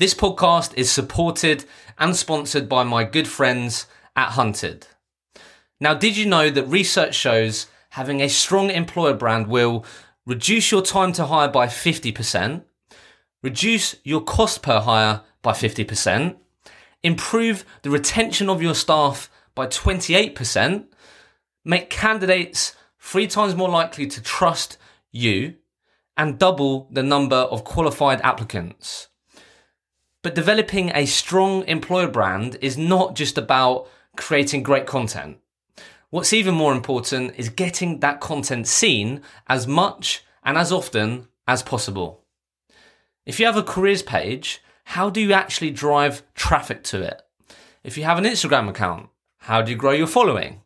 This podcast is supported and sponsored by my good friends at Hunted. Now, did you know that research shows having a strong employer brand will reduce your time to hire by 50%, reduce your cost per hire by 50%, improve the retention of your staff by 28%, make candidates three times more likely to trust you, and double the number of qualified applicants. But developing a strong employer brand is not just about creating great content. What's even more important is getting that content seen as much and as often as possible. If you have a careers page, how do you actually drive traffic to it? If you have an Instagram account, how do you grow your following?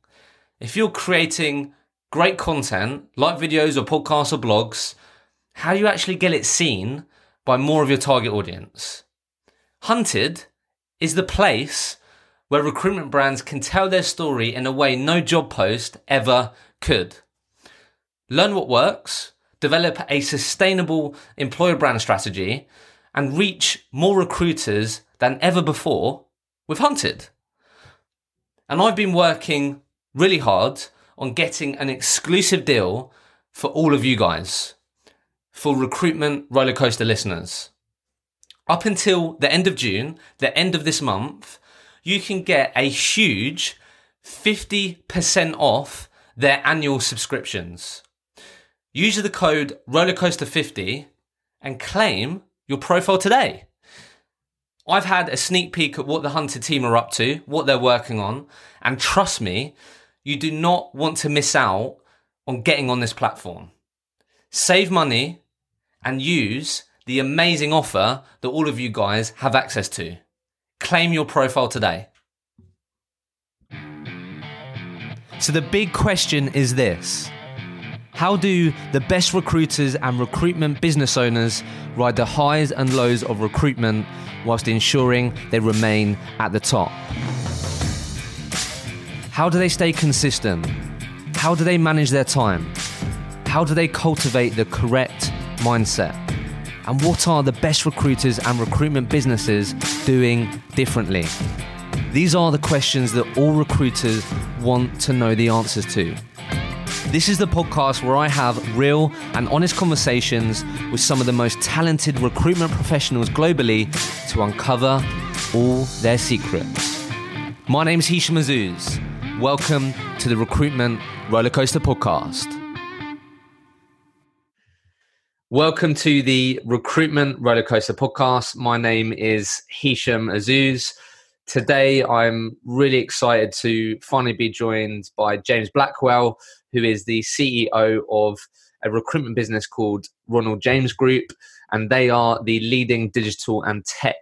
If you're creating great content like videos or podcasts or blogs, how do you actually get it seen by more of your target audience? Hunted is the place where recruitment brands can tell their story in a way no job post ever could. Learn what works, develop a sustainable employer brand strategy, and reach more recruiters than ever before with Hunted. And I've been working really hard on getting an exclusive deal for all of you guys, for recruitment rollercoaster listeners. Up until the end of June, the end of this month, you can get a huge 50% off their annual subscriptions. Use the code rollercoaster50 and claim your profile today. I've had a sneak peek at what the Hunted team are up to, what they're working on, and trust me, you do not want to miss out on getting on this platform. Save money and use the amazing offer that all of you guys have access to. Claim your profile today. So, the big question is this How do the best recruiters and recruitment business owners ride the highs and lows of recruitment whilst ensuring they remain at the top? How do they stay consistent? How do they manage their time? How do they cultivate the correct mindset? And what are the best recruiters and recruitment businesses doing differently? These are the questions that all recruiters want to know the answers to. This is the podcast where I have real and honest conversations with some of the most talented recruitment professionals globally to uncover all their secrets. My name is Hisham Azuz. Welcome to the Recruitment Rollercoaster Podcast. Welcome to the Recruitment Rollercoaster Podcast. My name is Hisham Azuz. Today, I'm really excited to finally be joined by James Blackwell, who is the CEO of a recruitment business called Ronald James Group, and they are the leading digital and tech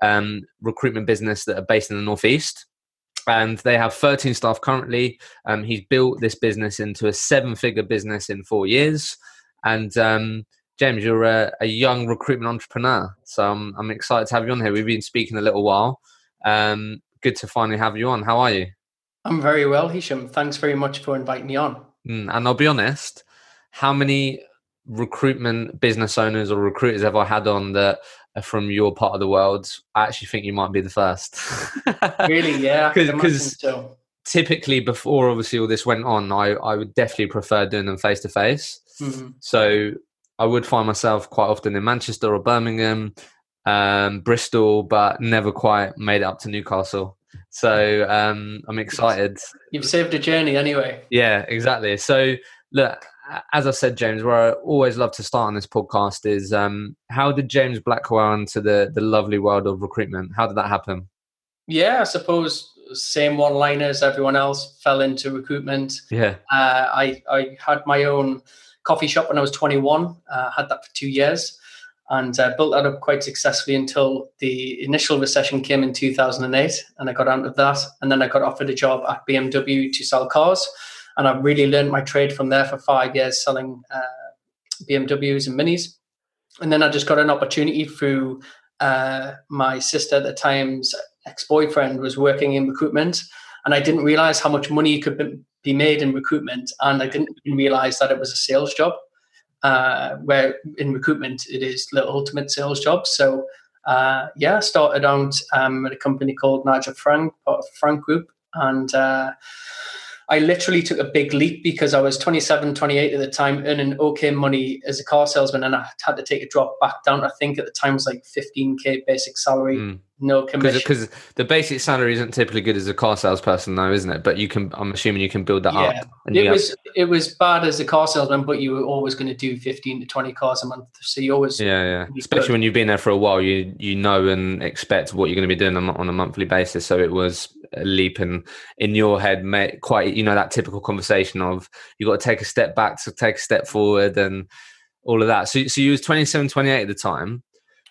um, recruitment business that are based in the Northeast. And they have 13 staff currently. Um, he's built this business into a seven figure business in four years. And um, James, you're a, a, young recruitment entrepreneur, so I'm, I'm, excited to have you on here. We've been speaking a little while. Um, good to finally have you on. How are you? I'm very well, Hisham. Thanks very much for inviting me on. Mm, and I'll be honest, how many recruitment business owners or recruiters have I had on that are from your part of the world? I actually think you might be the first. really? Yeah. Because so. typically, before obviously all this went on, I, I would definitely prefer doing them face to face. So I would find myself quite often in Manchester or Birmingham, um, Bristol, but never quite made it up to Newcastle. So um, I'm excited. You've saved a journey anyway. Yeah, exactly. So look, as I said, James, where I always love to start on this podcast is um, how did James Blackwell into the the lovely world of recruitment? How did that happen? Yeah, I suppose same one line as everyone else. Fell into recruitment. Yeah, uh, I I had my own coffee shop when I was 21. Uh, had that for two years and uh, built that up quite successfully until the initial recession came in 2008 and I got out of that and then I got offered a job at BMW to sell cars and I really learned my trade from there for five years selling uh, BMWs and Minis and then I just got an opportunity through uh, my sister at the time's ex-boyfriend was working in recruitment and I didn't realize how much money you could be made in recruitment and I didn't realize that it was a sales job uh, where in recruitment it is the ultimate sales job. So uh, yeah, started out um, at a company called Nigel Frank, part of Frank Group, and uh, I literally took a big leap because I was 27, 28 at the time, earning okay money as a car salesman, and I had to take a drop back down. I think at the time it was like 15k basic salary, mm. no commission. Because the basic salary isn't typically good as a car salesperson, though, isn't it? But you can, I'm assuming you can build that yeah. up. it was have... it was bad as a car salesman, but you were always going to do 15 to 20 cars a month, so you always yeah yeah. Especially good. when you've been there for a while, you you know and expect what you're going to be doing on a monthly basis. So it was leap and in your head quite you know that typical conversation of you got to take a step back to take a step forward and all of that. So, so you was 27 28 at the time.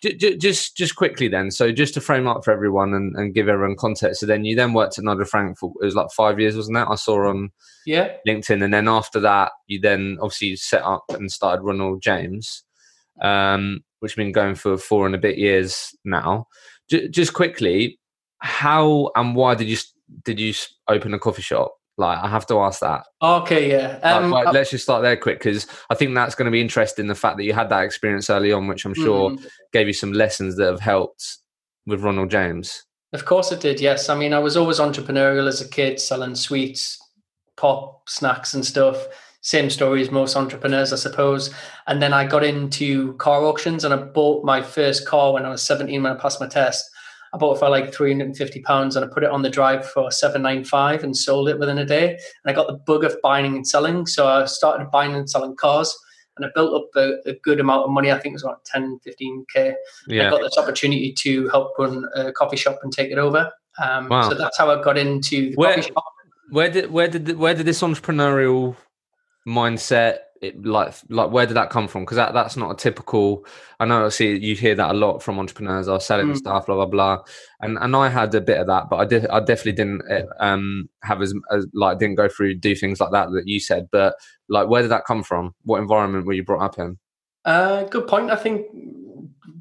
Just just quickly then so just to frame up for everyone and, and give everyone context. So then you then worked at Nigel Frank for it was like five years wasn't that i saw on yeah. Linkedin. And then after that you then obviously set up and started ronald james um, which has been going for four and a bit years now. J- just quickly how and why did you did you open a coffee shop? Like, I have to ask that. Okay, yeah. Um, like, like, let's just start there quick because I think that's going to be interesting. The fact that you had that experience early on, which I'm sure mm. gave you some lessons that have helped with Ronald James. Of course, it did. Yes, I mean, I was always entrepreneurial as a kid, selling sweets, pop, snacks, and stuff. Same story as most entrepreneurs, I suppose. And then I got into car auctions, and I bought my first car when I was 17 when I passed my test I bought it for like 350 pounds and I put it on the drive for 795 and sold it within a day. And I got the bug of buying and selling. So I started buying and selling cars and I built up a, a good amount of money. I think it was about 10, 15K. Yeah. I got this opportunity to help run a coffee shop and take it over. Um, wow. So that's how I got into the where, coffee shop. Where did, where did, where did this entrepreneurial mindset it, like like where did that come from? Because that that's not a typical i know I see you hear that a lot from entrepreneurs are selling mm. stuff blah blah blah. And and i had a bit of that but i did i definitely didn't eh, um have as, as like didn't go through do things like that that you said. But like where did that come from? What environment were you brought up in? Uh good point. I think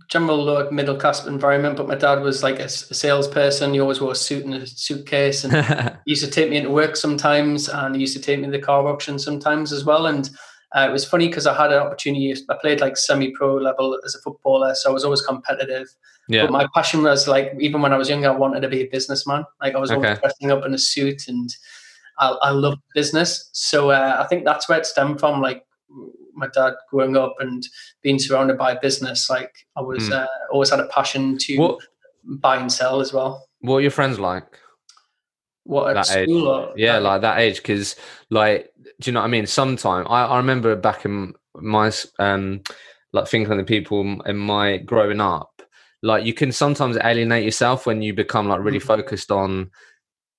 general like middle class environment, but my dad was like a, a salesperson. He always wore a suit and a suitcase, and he used to take me into work sometimes, and he used to take me to the car auction sometimes as well. And uh, it was funny because I had an opportunity. I played like semi-pro level as a footballer, so I was always competitive. Yeah. But my passion was like, even when I was younger, I wanted to be a businessman. Like I was always okay. dressing up in a suit, and I, I loved business. So uh, I think that's where it stemmed from. Like my dad growing up and being surrounded by business, like I was mm. uh, always had a passion to what, buy and sell as well. What are your friends like? What that age? yeah, like that age, because like, do you know what I mean? Sometime I, I remember back in my um, like thinking of the people in my growing up, like you can sometimes alienate yourself when you become like really mm-hmm. focused on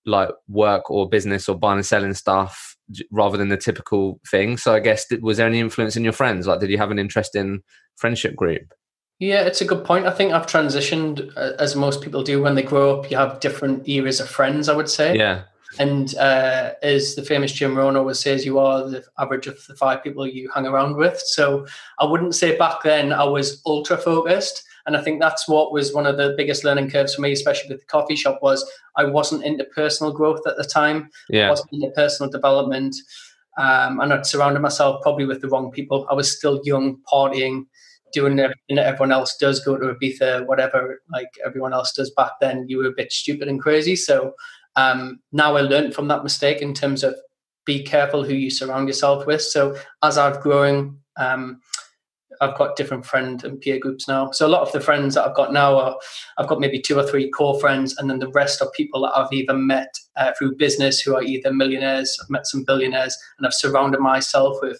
like work or business or buying and selling stuff rather than the typical thing. So I guess was there any influence in your friends? Like, did you have an interest in friendship group? Yeah, it's a good point. I think I've transitioned uh, as most people do when they grow up. You have different eras of friends, I would say. Yeah. And uh, as the famous Jim Rohn always says, you are the average of the five people you hang around with. So I wouldn't say back then I was ultra focused. And I think that's what was one of the biggest learning curves for me, especially with the coffee shop, was I wasn't into personal growth at the time. Yeah. I wasn't into personal development. Um, and I'd surrounded myself probably with the wrong people. I was still young, partying, doing everything that everyone else does, go to Ibiza, whatever, like everyone else does back then, you were a bit stupid and crazy. So um, now I learned from that mistake in terms of be careful who you surround yourself with. So as I've grown, um, I've got different friend and peer groups now. So a lot of the friends that I've got now are I've got maybe two or three core friends, and then the rest are people that I've either met uh, through business who are either millionaires, I've met some billionaires, and I've surrounded myself with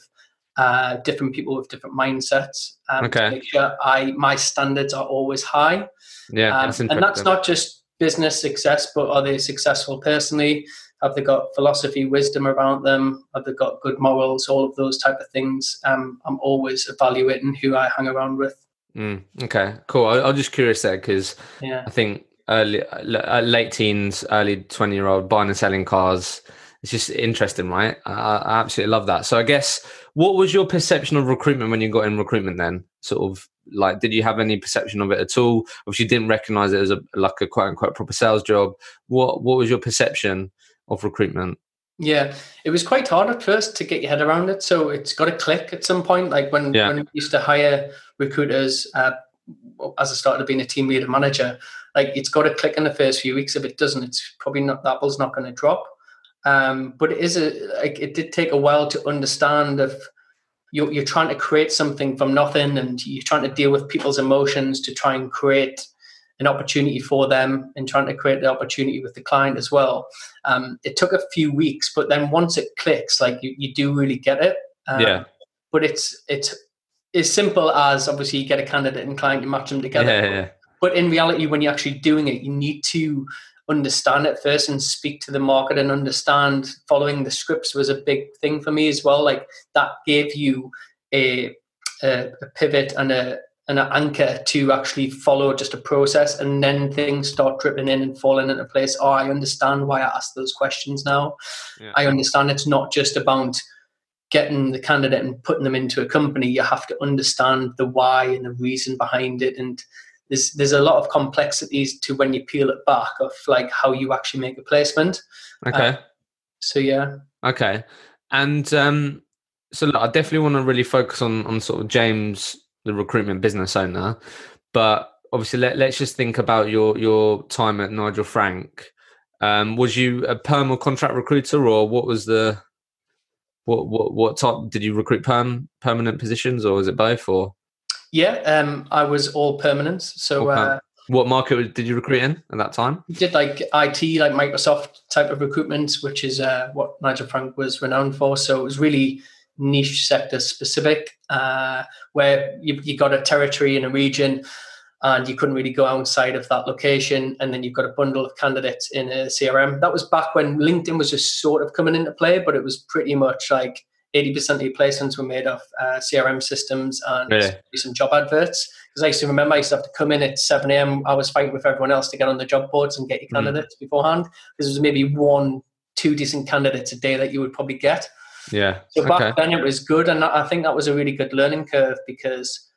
uh, different people with different mindsets. Um, okay. make sure I my standards are always high. Yeah, um, that's and that's not just business success, but are they successful personally? Have they got philosophy, wisdom around them? Have they got good morals? All of those type of things. Um, I'm always evaluating who I hang around with. Mm, okay, cool. I, I'm just curious there because yeah. I think early, uh, late teens, early twenty year old buying and selling cars. It's just interesting, right? I, I absolutely love that. So I guess what was your perception of recruitment when you got in recruitment then? Sort of like, did you have any perception of it at all? If you didn't recognize it as a like a quote unquote proper sales job, what what was your perception of recruitment? Yeah, it was quite hard at first to get your head around it. So it's got to click at some point. Like when, yeah. when we used to hire recruiters, uh, as I started being a team leader manager, like it's got to click in the first few weeks. If it doesn't, it's probably not that ball's not going to drop. Um, but it is a like it did take a while to understand if you're, you're trying to create something from nothing and you're trying to deal with people's emotions to try and create an opportunity for them and trying to create the opportunity with the client as well. Um, it took a few weeks, but then once it clicks, like you, you do really get it. Um, yeah. But it's it's as simple as obviously you get a candidate and client, you match them together. Yeah, yeah. But in reality, when you're actually doing it, you need to understand it first and speak to the market and understand following the scripts was a big thing for me as well. Like that gave you a, a, a pivot and a and an anchor to actually follow just a process and then things start dripping in and falling into place. Oh, I understand why I asked those questions now. Yeah. I understand it's not just about getting the candidate and putting them into a company. You have to understand the why and the reason behind it. And there's there's a lot of complexities to when you peel it back of like how you actually make a placement. Okay. Uh, so yeah. Okay. And um so look, I definitely want to really focus on on sort of James the recruitment business owner. But obviously, let, let's just think about your your time at Nigel Frank. Um, was you a perm or contract recruiter, or what was the what what what type did you recruit perm permanent positions, or was it both? Or yeah, um, I was all permanent. So uh, what market did you recruit in at that time? Did like IT, like Microsoft type of recruitment, which is uh, what Nigel Frank was renowned for. So it was really niche sector specific, uh, where you, you got a territory in a region and you couldn't really go outside of that location. And then you've got a bundle of candidates in a CRM. That was back when LinkedIn was just sort of coming into play, but it was pretty much like 80% of your placements were made of uh, CRM systems and really? some job adverts. Because I used to remember I used to have to come in at 7 a.m. I was fighting with everyone else to get on the job boards and get your hmm. candidates mm. beforehand. Because there was maybe one, two decent candidates a day that you would probably get. Yeah. So back okay. then it was good, and I think that was a really good learning curve because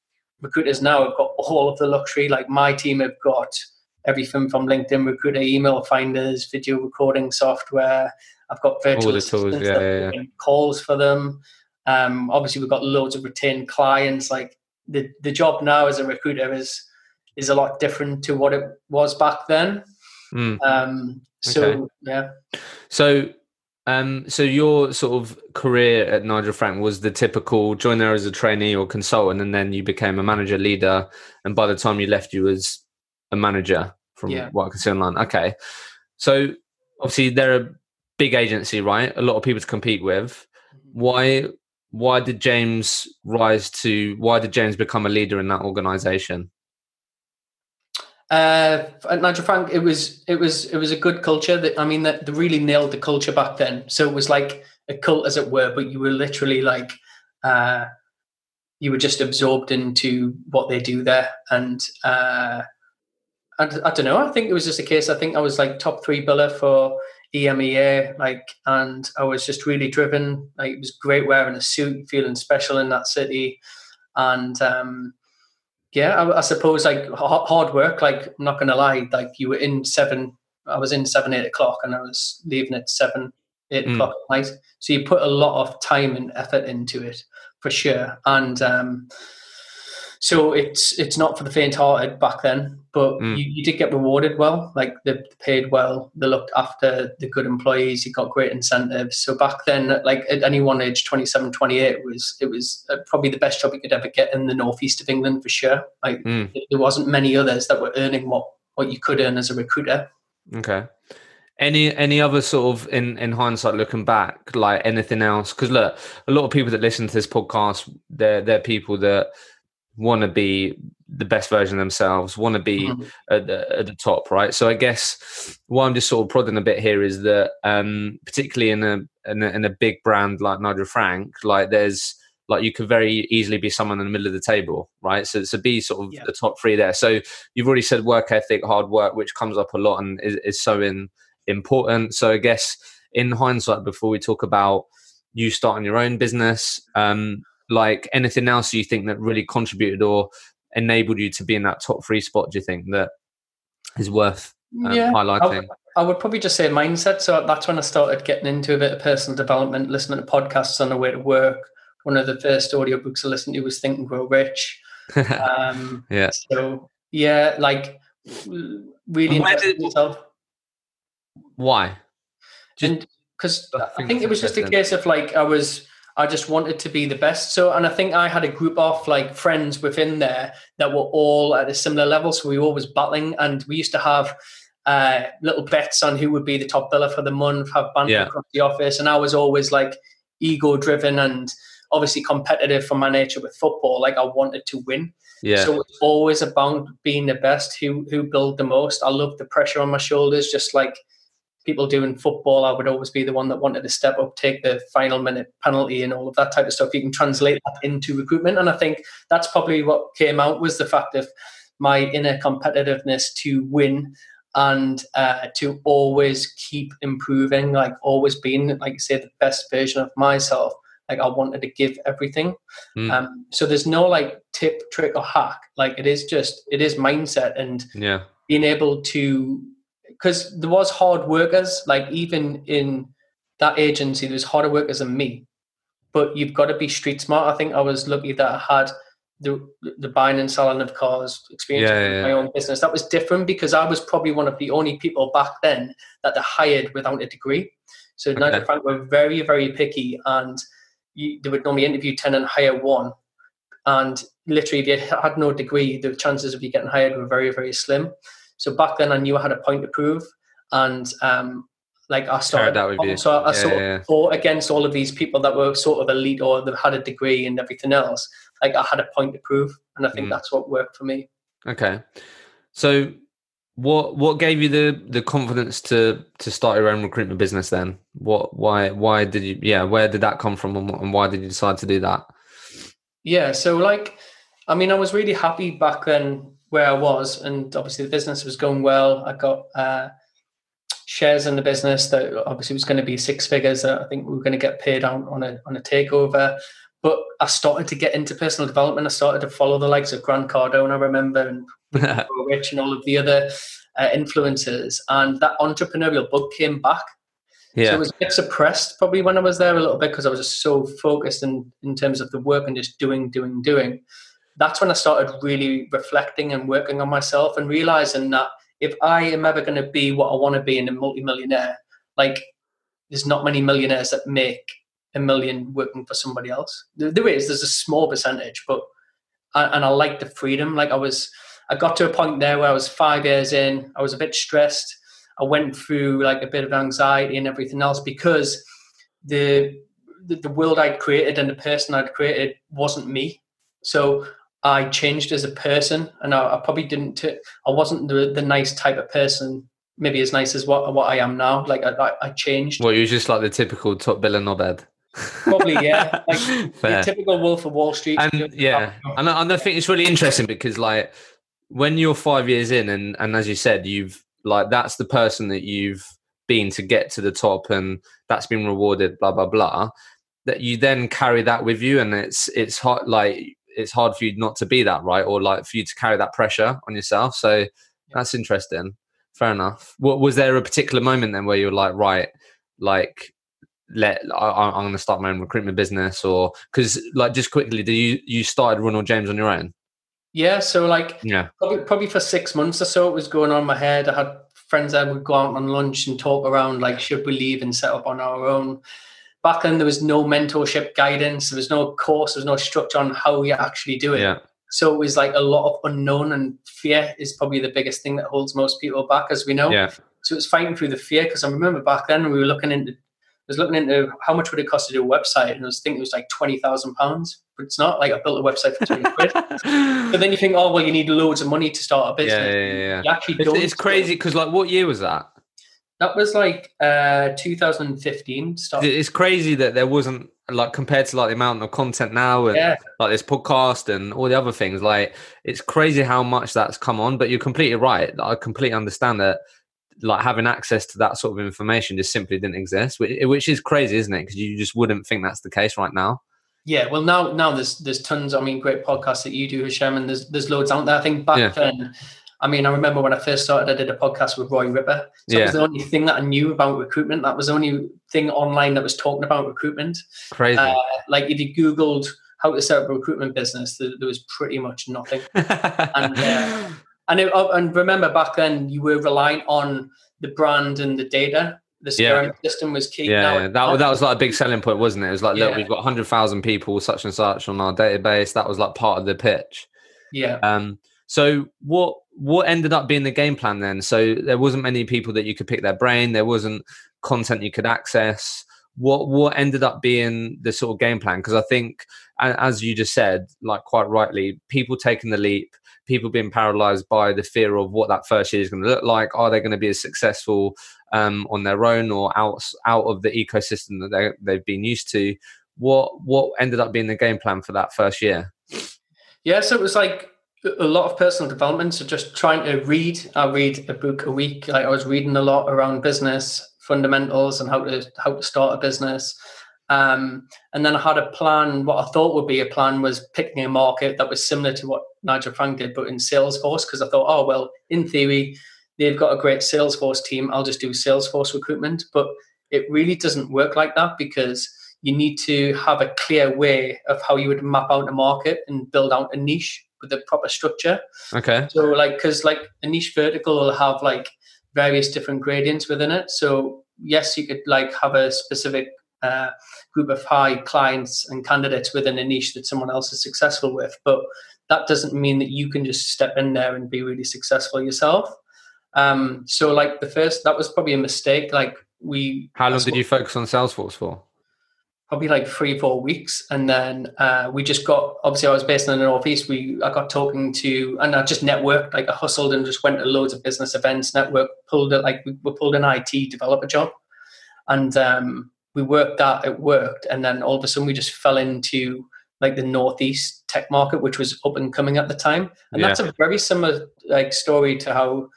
recruiters now have got all of the luxury. Like my team have got everything from LinkedIn Recruiter, email finders, video recording software. I've got virtual all tools, yeah, yeah, yeah. calls for them. Um, obviously, we've got loads of retained clients. Like the the job now as a recruiter is is a lot different to what it was back then. Mm. Um, so okay. yeah. So um, so your sort of career at Nigel Frank was the typical join there as a trainee or consultant, and then you became a manager leader. And by the time you left, you was a manager from yeah. what I can see online. Okay, so obviously they're a big agency, right? A lot of people to compete with. Why? Why did James rise to? Why did James become a leader in that organization? Uh, Nigel Frank, it was it was it was a good culture. That I mean, that really nailed the culture back then. So it was like a cult, as it were, but you were literally like uh, you were just absorbed into what they do there. And uh, I, I don't know. I think it was just a case. I think I was like top three biller for EMEA, like, and I was just really driven. Like, it was great wearing a suit, feeling special in that city, and um, yeah, I, I, suppose like hard work. Like, I'm not gonna lie, like you were in seven. I was in seven, eight o'clock, and I was leaving at seven, eight mm. o'clock at night. So you put a lot of time and effort into it for sure. And um, so it's it's not for the faint-hearted back then, but mm. you, you, did get rewarded well. Like they paid well, they looked after the good employees. You got great incentives. So back then, like at any one age, 27, 28 was it was uh, probably the best job you could ever get in the northeast of England for sure. Like mm. there wasn't many others that were earning what what you could earn as a recruiter. Okay. Any any other sort of in in hindsight looking back, like anything else? Because look, a lot of people that listen to this podcast, they're they're people that want to be the best version of themselves, want to be mm-hmm. at, the, at the top, right? So I guess what I'm just sort of prodding a bit here is that, um, particularly in a, in a, in a big brand like Nigel Frank, like there's like you could very easily be someone in the middle of the table, right? So to be sort of yeah. the top three there. So you've already said work ethic, hard work, which comes up a lot and is, is so in, important. So I guess in hindsight, before we talk about you starting your own business, um, like anything else you think that really contributed or enabled you to be in that top three spot do you think that is worth um, yeah, highlighting I, I would probably just say mindset so that's when i started getting into a bit of personal development listening to podcasts on the way to work one of the first audiobooks i listened to was think and grow rich Um, yeah. So yeah, like really did-. Why? Because I think it was just a case of like I was I just wanted to be the best. So and I think I had a group of like friends within there that were all at a similar level. So we were always battling and we used to have uh, little bets on who would be the top biller for the month, have banter Yeah. across the office. And I was always like ego driven and obviously competitive from my nature with football. Like I wanted to win. Yeah. So it's always about being the best, who who build the most. I love the pressure on my shoulders, just like people doing football. I would always be the one that wanted to step up, take the final minute penalty, and all of that type of stuff. You can translate that into recruitment, and I think that's probably what came out was the fact of my inner competitiveness to win and uh, to always keep improving, like always being, like you say, the best version of myself. Like I wanted to give everything. Mm. Um, so there's no like tip, trick, or hack. Like it is just it is mindset and yeah. being able to because there was hard workers. Like even in that agency, there's harder workers than me. But you've got to be street smart. I think I was lucky that I had the the buying and selling of cars experience Yeah, with yeah, my yeah. own business. That was different because I was probably one of the only people back then that they hired without a degree. So Okay. Nigel Frank were very, very picky and you, they would normally interview 10 and hire one. And literally, if you had no degree, the chances of you getting hired were very, very slim. So back then, I knew I had a point to prove. And um, like I started, that with you. so I Yeah, sort of yeah, yeah. fought against all of these people that were sort of elite or that had a degree and everything else. Like I had a point to prove. And I think Mm. that's what worked for me. Okay. So what what gave you the the confidence to to start your own recruitment business then? What why why did you yeah, where did that come from and, and why did you decide to do that? Yeah, so like, I mean, I was really happy back then where I was, and obviously the business was going well. I got uh, shares in the business that obviously was going to be six figures. That I think we were going to get paid on on a on a takeover. But I started to get into personal development. I started to follow the likes of Grant Cardone, I remember, and Rich and all of the other uh, influencers. And that entrepreneurial bug came back. So yeah. it was a bit suppressed probably when I was there a little bit because I was just so focused in, in terms of the work and just doing, doing, doing. That's when I started really reflecting and working on myself and realizing that if I am ever going to be what I want to be in a multimillionaire, like there's not many millionaires that make a million working for somebody else. There, is, there's a small percentage, but and I like the freedom. Like I was, I got to a point there where I was five years in. I was a bit stressed. I went through like a bit of anxiety and everything else because the the, the world I'd created and the person I'd created wasn't me. So I changed as a person, and I, I probably didn't. T- I wasn't the, the nice type of person, maybe as nice as what what I am now. Like I, I, I changed. Well, you're just like the typical top biller knobhead. Probably, yeah. Like the typical Wolf of Wall Street. and yeah and I, and I think it's really interesting because like when you're five years in and and as you said you've like that's the person that you've been to get to the top and that's been rewarded blah blah blah that you then carry that with you and it's it's hot like it's hard for you not to be that right? Or like for you to carry that pressure on yourself. So that's interesting. Fair enough. What was there a particular moment then where you're like right like let I, I- I'm going to start my own recruitment business or because like just quickly do you you started Ronald James on your own? Yeah, so like yeah. probably probably for six months or so, it was going on in my head. I had friends that would go out on lunch and talk around like, should we leave and set up on our own? Back then, there was no mentorship guidance. There was no course. There was no structure on how you actually do it. yeah So it was like a lot of unknown, and fear is probably the biggest thing that holds most people back, as we know. yeah So it's fighting through the fear because I remember back then we were looking into, I was looking into how much would it cost to do a website, and I was thinking it was like twenty thousand pounds, but it's not. Like I built a website for twenty quid. But then you think, oh well, you need loads of money to start a yeah, business. yeah, yeah, yeah. You actually It's, don't. it's crazy because like what year was that That was like uh, 2015. Start. it's crazy that there wasn't like compared to like the amount of content now and Yeah, like this podcast and all the other things like it's crazy how much that's come on but you're completely right i completely understand that like having access to that sort of information just simply didn't exist which, which is crazy isn't it because you just wouldn't think that's the case right now yeah. Well, now now there's there's tons. I mean, great podcasts that you do, Hisham, and there's there's loads out there. I think back Yeah. then. I mean, I remember when I first started, I did a podcast with Roy Ripper. So Yeah. was the only thing that I knew about recruitment. That was the only thing online that was talking about recruitment. crazy Uh, like if you googled how to set up a recruitment business, there, there was pretty much nothing. and uh, and, it, oh, and remember back then you were relying on the brand and the data. The CRM yeah. system was key. Yeah, now, yeah. that that was like a big selling point, wasn't it? It was like, look, yeah. we've got hundred thousand people, such and such, on our database. That was like part of the pitch. Yeah. Um. So what what ended up being the game plan then? So there wasn't many people that you could pick their brain. There wasn't content you could access. What what ended up being the sort of game plan? Because I think, as you just said, like quite rightly, people taking the leap, people being paralyzed by the fear of what that first year is going to look like. Are they going to be as successful um, on their own or out out of the ecosystem that they, they've been used to? What what ended up being the game plan for that first year? Yeah, so it was like a lot of personal development. So just trying to read. I read a book a week. Like I was reading a lot around business fundamentals and how to how to start a business. Um, and then I had a plan. What I thought would be a plan was picking a market that was similar to what Nigel Frank did, but in Salesforce. Because I thought, oh well, in theory, they've got a great Salesforce team. I'll just do Salesforce recruitment. But it really doesn't work like that because you need to have a clear way of how you would map out a market and build out a niche with a proper structure. Okay. So like, because like a niche vertical will have like various different gradients within it. So yes, you could like have a specific uh, group of high clients and candidates within a niche that someone else is successful with, but that doesn't mean that you can just step in there and be really successful yourself. Um, so like the first, that was probably a mistake. Like we. How long did you focus on Salesforce for? Probably like three four weeks. And then uh, we just got obviously i was based in the northeast. We i got talking to and i just networked like i hustled and just went to loads of business events network pulled it like we, we pulled an it developer job. And um, we worked that it worked. And then all of a sudden we just fell into like the northeast tech market which was up and coming at the time. And yeah. that's a very similar like story to how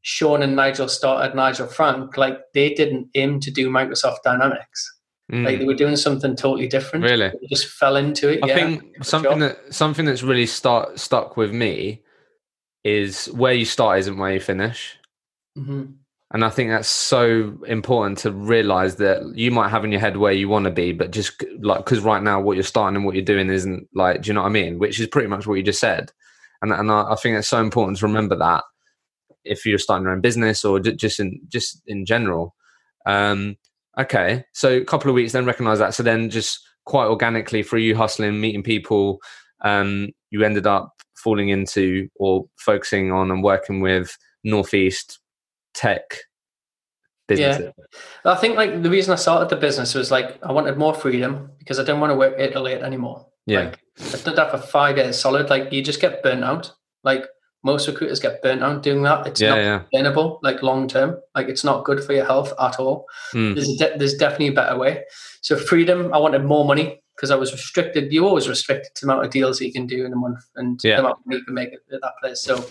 sean and nigel started nigel frank. Like they didn't aim to do microsoft dynamics Mm. Like they were doing something totally different. Really, they just fell into it. I yeah, think something that something that's really start stuck with me is where you start isn't where you finish. Mm-hmm. And I think that's so important to realize that you might have in your head where you want to be, but just like because right now what you're starting and what you're doing isn't like, do you know what I mean? Which is pretty much what you just said. And and I, I think it's so important to remember that if you're starting your own business or just in just in general. Um, Okay, so a couple of weeks, then recognize that. So then, just quite organically, for you hustling, meeting people, um, you ended up falling into or focusing on and working with Northeast tech businesses. Yeah, I think like the reason I started the business was like I wanted more freedom because I didn't want to work eight to late anymore. Yeah, like, I did that for five years solid. Like you just get burnt out. Like most recruiters get burnt out doing that. It's yeah, not yeah. sustainable, like long term. Like it's not good for your health at all. Mm. There's de- there's definitely a better way. So freedom. I wanted more money because I was restricted. You always restricted to the amount of deals that you can do in a month and yeah. the amount of money you can make at that place. So,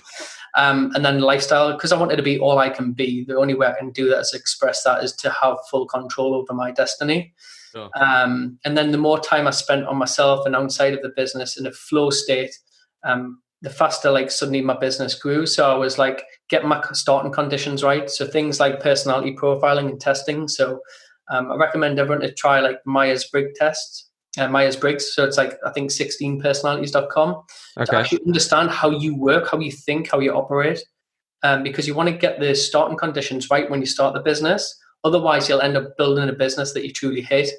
um, and then lifestyle because I wanted to be all I can be. The only way I can do that is express that is to have full control over my destiny. Sure. Um, and then the more time I spent on myself and outside of the business in a flow state, um, the faster like suddenly my business grew. So I was like getting my starting conditions right. So things like personality profiling and testing. So um, I recommend everyone to try like Myers Briggs tests. Uh, Myers Briggs. So it's like I think 16personalities.com okay. to actually understand how you work, how you think, how you operate. Um, because you want to get the starting conditions right when you start the business. Otherwise, you'll end up building a business that you truly hate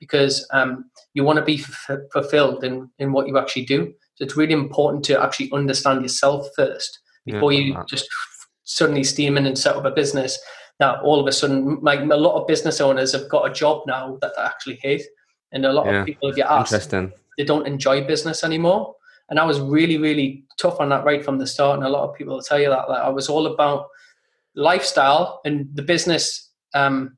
because um, you want to be f- fulfilled in, in what you actually do. So it's really important to actually understand yourself first before yeah, you just suddenly steam in and set up a business. That all of a sudden, like a lot of business owners have got a job now that they actually hate, and a lot yeah. of people, if you ask, they don't enjoy business anymore. And I was really, really tough on that right from the start. And a lot of people will tell you that. Like I was all about lifestyle and the business um,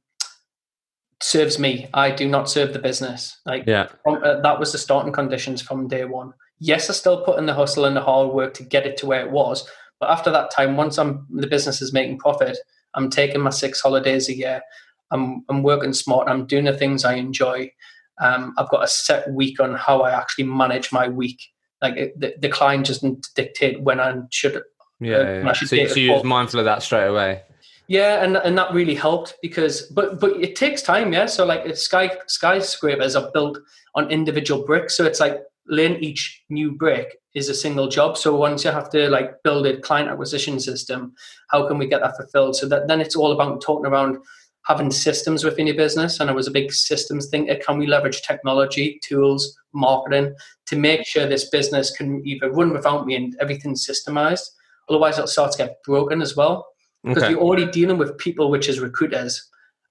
serves me. I do not serve the business. Like yeah. From, uh, that was the starting conditions from day one yes, I still put in the hustle and the hard work to get it to where it was. But after that time, once I'm the business is making profit, I'm taking my six holidays a year. I'm I'm working smart. I'm doing the things I enjoy. Um, I've got a set week on how I actually manage my week. Like it, the, the client doesn't dictate when I should. Yeah, uh, yeah. Should so, so you was mindful of that straight away. Yeah, and and that really helped because, but but it takes time. Yeah, so like sky skyscrapers are built on individual bricks, so it's like laying each new brick is a single job. So once you have to like build a client acquisition system, how can we get that fulfilled? So that then it's all about talking around having systems within your business. And I was a big systems thinker. Can we leverage technology, tools, marketing to make sure this business can either run without me and everything's systemized? Otherwise, it'll start to get broken as well. Because okay. you're already dealing with people, which is recruiters,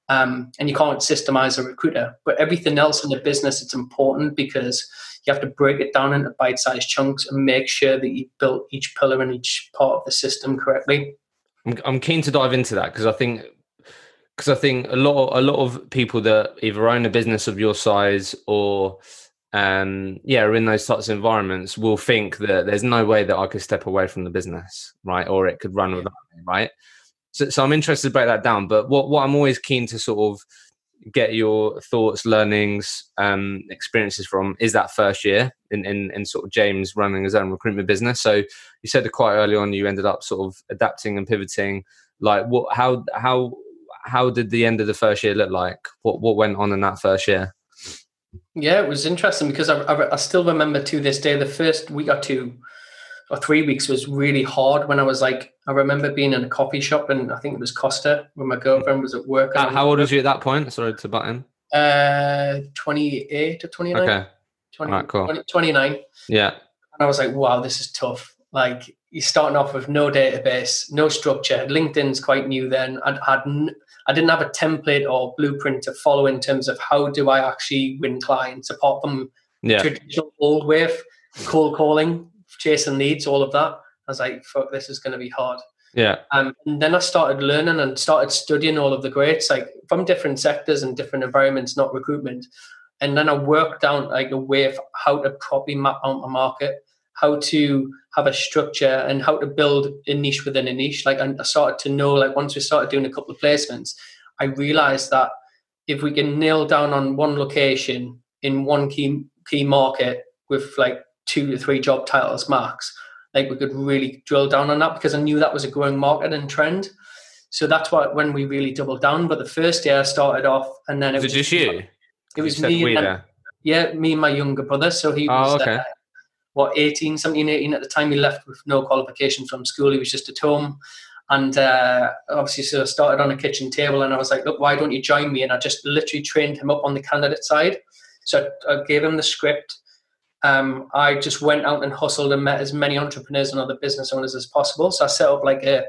um, and you can't systemize a recruiter. But everything else in the business, it's important because you have to break it down into bite-sized chunks and make sure that you built each pillar and each part of the system correctly. I'm keen to dive into that because I think because I think a lot of, a lot of people that either own a business of your size or um yeah are in those types of environments will think that there's no way that I could step away from the business right? Or it could run without me right? So, so I'm interested to break that down but what what I'm always keen to sort of get your thoughts learnings um experiences from is that first year in, in in sort of James running his own recruitment business so you said that quite early on you ended up sort of adapting and pivoting like what how how how did the end of the first year look like? What what went on in that first year? Yeah, it was interesting because I, I, I, still remember to this day the first week or two or three weeks was really hard when I was like I remember being in a coffee shop and I think it was Costa when my girlfriend was at work. How, how old was you at that point? Sorry to butt in. Uh, 28 or 29. Okay. 20, right, cool. 20, 29. Yeah. And I was like, wow, this is tough. Like you're starting off with no database, no structure. LinkedIn's quite new then. I'd had I didn't have a template or blueprint to follow in terms of how do I actually win clients apart from yeah. traditional old way of cold calling, chasing leads, all of that. I was like, fuck, this is going to be hard. Yeah. Um, and then I started learning and started studying all of the greats, like from different sectors and different environments, not recruitment. And then I worked down like a way of how to properly map out my market, how to have a structure and how to build a niche within a niche. Like I started to know, like once we started doing a couple of placements, I realized that if we can nail down on one location in one key key market with like two to three job titles max, like we could really drill down on that because I knew that was a growing market and trend. So that's what when we really doubled down. But the first year I started off, and then it was, just you. It was me. And, yeah, me and my younger brother. So he oh, was okay. uh, what 18 17 18 at the time he left with no qualification from school he was just at home and uh, obviously so I started on a kitchen table and I was like look why don't you join me and I just literally trained him up on the candidate side so I, I gave him the script um, I just went out and hustled and met as many entrepreneurs and other business owners as possible so I set up like a,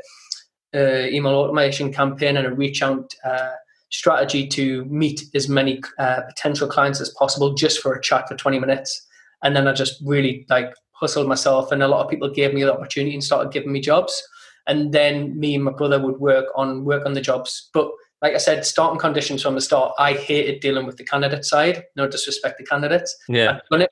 a email automation campaign and a reach out uh, strategy to meet as many uh, potential clients as possible just for a chat for 20 minutes and then I just really like hustled myself, and a lot of people gave me the opportunity and started giving me jobs. And then me and my brother would work on work on the jobs. But like I said, starting conditions from the start, I hated dealing with the candidate side. No disrespect to candidates. Yeah. I've done it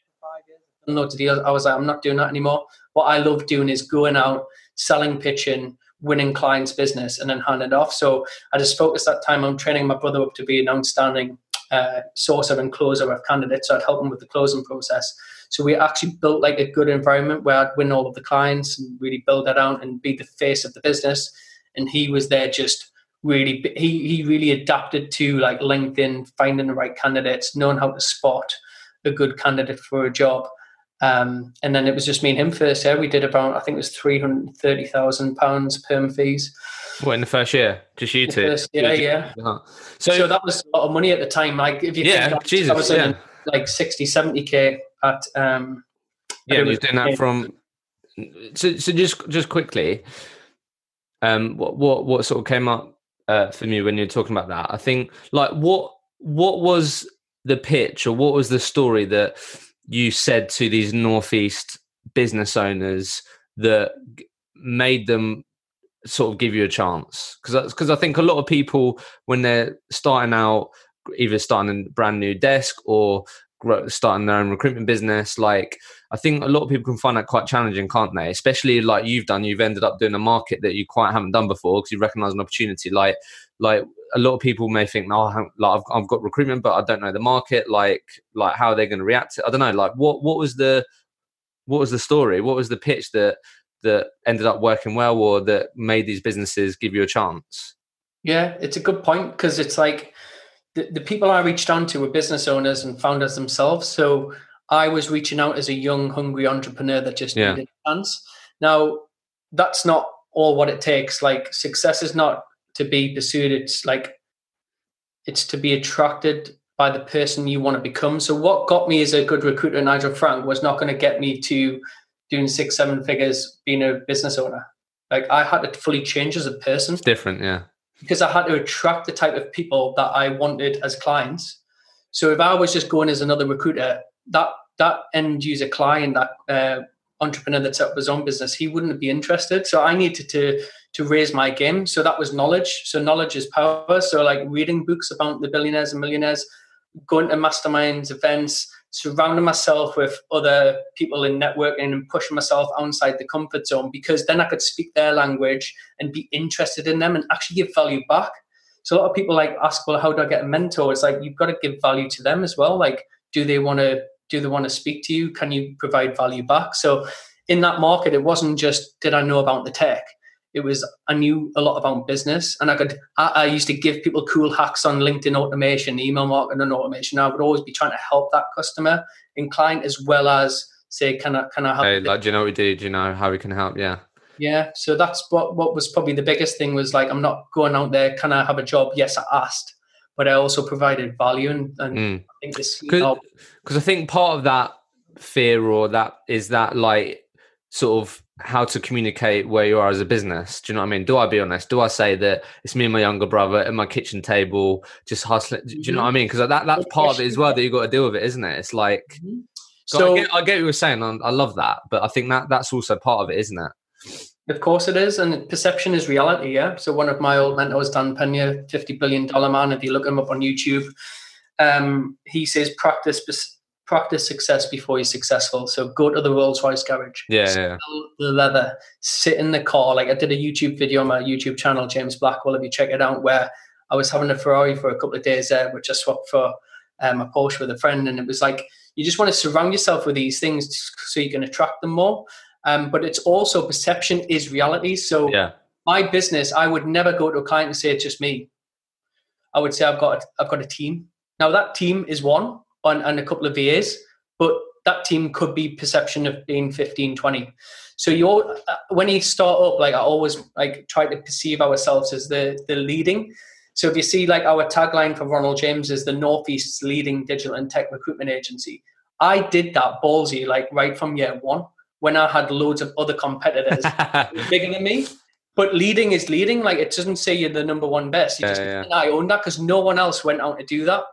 years. To deal. I was like, I'm not doing that anymore. What I love doing is going out, selling, pitching, winning clients' business, and then handing off. So I just focused that time on training my brother up to be an outstanding uh, sourcer and closer of candidates. So I'd help him with the closing process. So we actually built like a good environment where I'd win all of the clients and really build that out and be the face of the business. And he was there just really he he really adapted to like LinkedIn, finding the right candidates, knowing how to spot a good candidate for a job. Um, and then it was just me and him first year. We did about I think it was three hundred thirty thousand pounds perm fees. What in the first year? Just you two? First, yeah, yeah. Uh-huh. So, so that was a lot of money at the time. Like if you yeah, think Jesus, I was yeah. like 60, 70 k at um, yeah, we was doing that from. So, so just just quickly, um, what what what sort of came up uh, for me when you're talking about that? I think like what what was the pitch or what was the story that you said to these northeast business owners that made them sort of give you a chance? Because because I think a lot of people when they're starting out either starting a brand new desk or starting their own recruitment business like i think a lot of people can find that quite challenging can't they? Especially like you've done you've ended up doing a market that you quite haven't done before because you recognize an opportunity. Like like a lot of people may think oh, no like I've, I've got recruitment but i don't know the market like like how are they going to react i don't know like what what was the what was the story what was the pitch that that ended up working well or that made these businesses give you a chance yeah it's a good point because it's like the, the people I reached out to were business owners and founders themselves. So I was reaching out as a young, hungry entrepreneur that just Yeah. needed a chance. Now, that's not all what it takes. Like success is not to be pursued. It's like it's to be attracted by the person you want to become. So what got me as a good recruiter, Nigel Frank, was not going to get me to doing six, seven figures being a business owner. Like I had to fully change as a person It's different, yeah. because I had to attract the type of people that I wanted as clients. So if I was just going as another recruiter, that that end user client, that uh, entrepreneur that set up his own business, he wouldn't be interested. So I needed to to raise my game. So that was knowledge. So knowledge is power. So like reading books about the billionaires and millionaires, going to masterminds, events, surrounding myself with other people in networking and pushing myself outside the comfort zone because then I could speak their language and be interested in them and actually give value back. So a lot of people like ask, well, how do I get a mentor? It's like you've got to give value to them as well. Like, do they want to do they want to speak to you? Can you provide value back? So in that market, it wasn't just did I know about the tech. It was I knew a lot about business, and I could. I, I used to give people cool hacks on LinkedIn automation, email marketing, and automation. I would always be trying to help that customer and client as well as say, can I can I help? Hey, like, do you know what we do? Do you know how we can help? Yeah. Yeah, so that's what what was probably the biggest thing was like I'm not going out there. Can I have a job? Yes, I asked, but I also provided value, and, and Mm. I think this. Because I think part of that fear or that is that like sort of how to communicate where you are as a business. Do you know what I mean? Do I be honest? Do I say that it's me and my younger brother at my kitchen table just hustling? Do you know what I mean? Because that that's part of it as well that you got to deal with it, isn't it? It's like so so I, get, I get what you're saying. I love that, but I think that that's also part of it, isn't it? Of course it is, and perception is reality. Yeah. So one of my old mentors, Dan Pena, fifty billion dollar man. If you look him up on YouTube, um, he says practice practice success before you're successful. So go to the Rolls Royce garage, Yeah, yeah. the leather, sit in the car. Like I did a YouTube video on my YouTube channel, James Blackwell. If you check it out, where I was having a Ferrari for a couple of days there, which I swapped for um, a Porsche with a friend, and it was like you just want to surround yourself with these things so you can attract them more. Um, but it's also perception is reality. So Yeah. my business, I would never go to a client and say it's just me. I would say I've got I've got a team. Now that team is one and, and a couple of years, but that team could be perception of being 15, 20. So you're uh, when you start up, like I always like try to perceive ourselves as the the leading. So if you see like our tagline for Ronald James is the Northeast's leading digital and tech recruitment agency. I did that ballsy like right from year one when I had loads of other competitors bigger than me. But leading is leading. Like it doesn't say you're the number one best. You Yeah, just yeah. I own that because no one else went out to do that.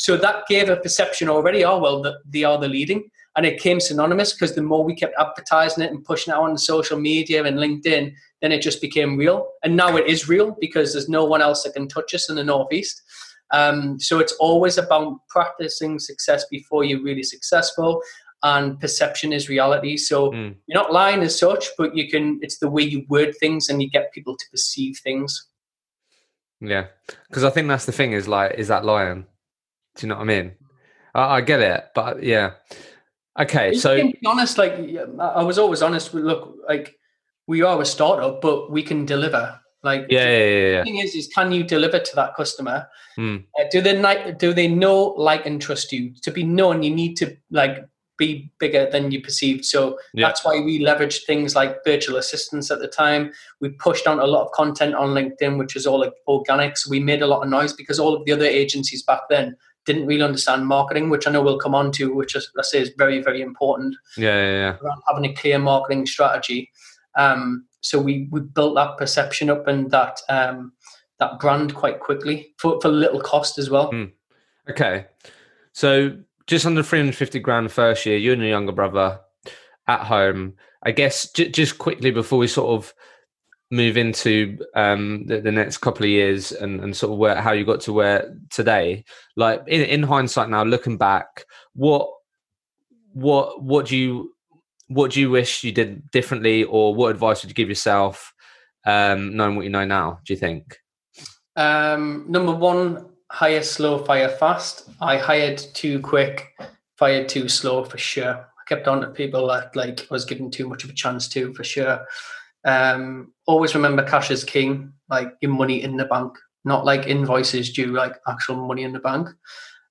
So that gave a perception already. Oh well, the, they are the leading, and it came synonymous because the more we kept advertising it and pushing it on social media and LinkedIn, then it just became real. And now it is real because there's no one else that can touch us in the northeast. Um, so it's always about practicing success before you're really successful, and perception is reality. So Mm. you're not lying as such, but you can. It's the way you word things and you get people to perceive things. Yeah, because I think that's the thing is like, is that lying? Do you know what I mean? I, I get it, but yeah. Okay, You so can be honest. Like I was always honest. With, look, like we are a startup, but we can deliver. Like yeah, yeah, yeah, yeah. The thing is, is can you deliver to that customer? Hmm. Uh, do they ni- do they know, like, and trust you? To be known, you need to like be bigger than you perceived. So Yeah. that's why we leveraged things like virtual assistants at the time. We pushed out a lot of content on LinkedIn, which was all like organic. So we made a lot of noise because all of the other agencies back then didn't really understand marketing, which I know we'll come on to, which is, I say is very, very important yeah, yeah, yeah. having a clear marketing strategy. Um, so we we built that perception up and that um, that brand quite quickly for, for little cost as well. Mm. Okay, so just under three hundred fifty grand first year. You and your younger brother at home. I guess j- just quickly before we sort of move into um, the, the next couple of years and, and sort of where how you got to where today. Like in, in hindsight now, looking back, what what what do you what do you wish you did differently, or what advice would you give yourself, um, knowing what you know now? Do you think? Um, number one, hire slow, fire fast. I hired too quick, fired too slow for sure. I kept on to people that like I was given too much of a chance to for sure. Um, always remember cash is king. Like your money in the bank, not like invoices due, like actual money in the bank.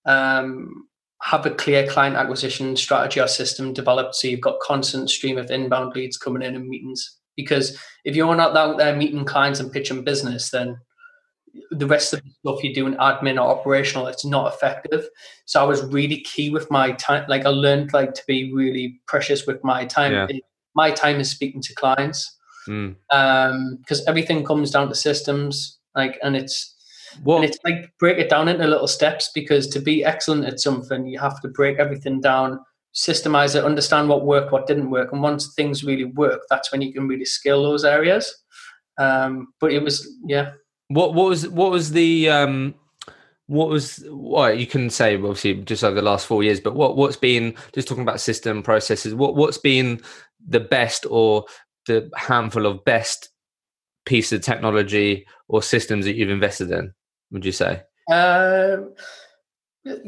Um, have a clear client acquisition strategy or system developed so you've got constant stream of inbound leads coming in and meetings. Because if you're not out there meeting clients and pitching business, then the rest of the stuff you're doing admin or operational, it's not effective. So I was really key with my time. Like I learned like to be really precious with my time. Yeah. My time is speaking to clients Mm. because everything comes down to systems. Like, and it's What? and it's like break it down into little steps because to be excellent at something, you have to break everything down, systemize it, understand what worked, what didn't work, and once things really work, that's when you can really scale those areas. Um, but it was yeah. What what was what was the um what was what you can say obviously just over the last four years, but what what's been just talking about system processes, what what's been the best or the handful of best piece of technology or systems that you've invested in, would you say? Uh,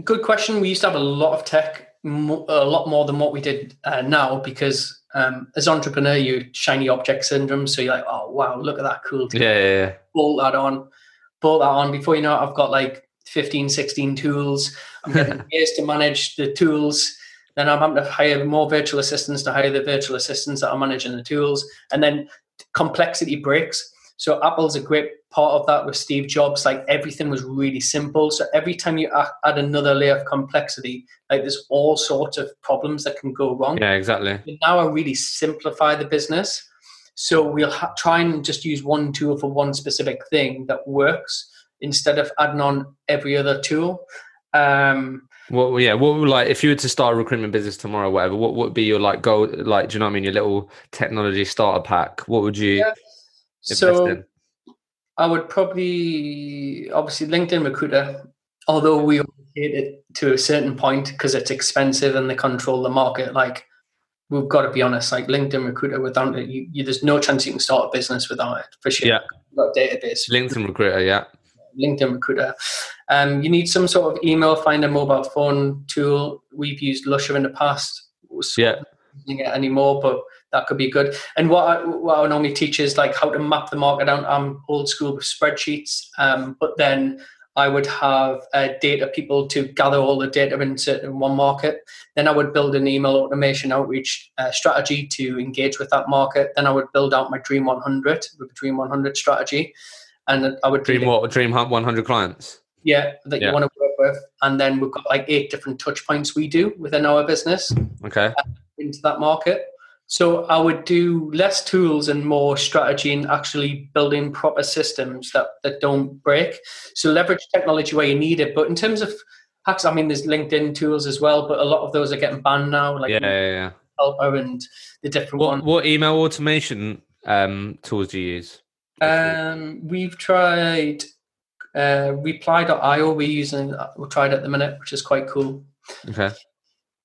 good question. We used to have a lot of tech, a lot more than what we did uh, now, because um, as an entrepreneur, you shiny object syndrome. So you're like, oh wow, look at that cool. Yeah, yeah, yeah. Bolt that on, bolt that on. Before you know it, I've got like 15, 16 tools. I'm getting years to manage the tools. Then I'm having to hire more virtual assistants to hire the virtual assistants that are managing the tools. And then complexity breaks. So Apple's a great part of that with Steve Jobs. Like everything was really simple. So every time you add another layer of complexity, like there's all sorts of problems that can go wrong. Yeah, exactly. Now I really simplify the business. So we'll ha- try and just use one tool for one specific thing that works instead of adding on every other tool. Um, What yeah, what like if you were to start a recruitment business tomorrow, or whatever, what would be your like goal like do you know what I mean? Your little technology starter pack. What would you Yeah. so in? I would probably, obviously, LinkedIn Recruiter, although we hate it to a certain point because it's expensive and they control the market. Like, we've got to be honest, like LinkedIn Recruiter, without it, you, you, there's no chance you can start a business without it for sure. Yeah. Database. LinkedIn recruiter, yeah. LinkedIn Recruiter. Um, you need some sort of email finder mobile phone tool. We've used Lusha in the past. We're Yeah. using it anymore, but that could be good. And what I, what I normally teach is like how to map the market out. I'm old school with spreadsheets, um, but then I would have uh, data people to gather all the data in certain one market. Then I would build an email automation outreach uh, strategy to engage with that market. Then I would build out my Dream 100 with Dream 100 strategy, and I would Dream what? Dream Hunt 100 clients. yeah that Yeah. you want to work with and then we've got like eight different touch points we do within our business Okay. into that market so i would do less tools and more strategy and actually building proper systems that that don't break so leverage technology where you need it but in terms of hacks i mean there's linkedin tools as well but a lot of those are getting banned now like yeah, yeah, yeah. helper and the different What ones what email automation um tools do you use? Um, we've tried uh, reply.io. We're using, we tried at the minute, which is quite cool. Okay.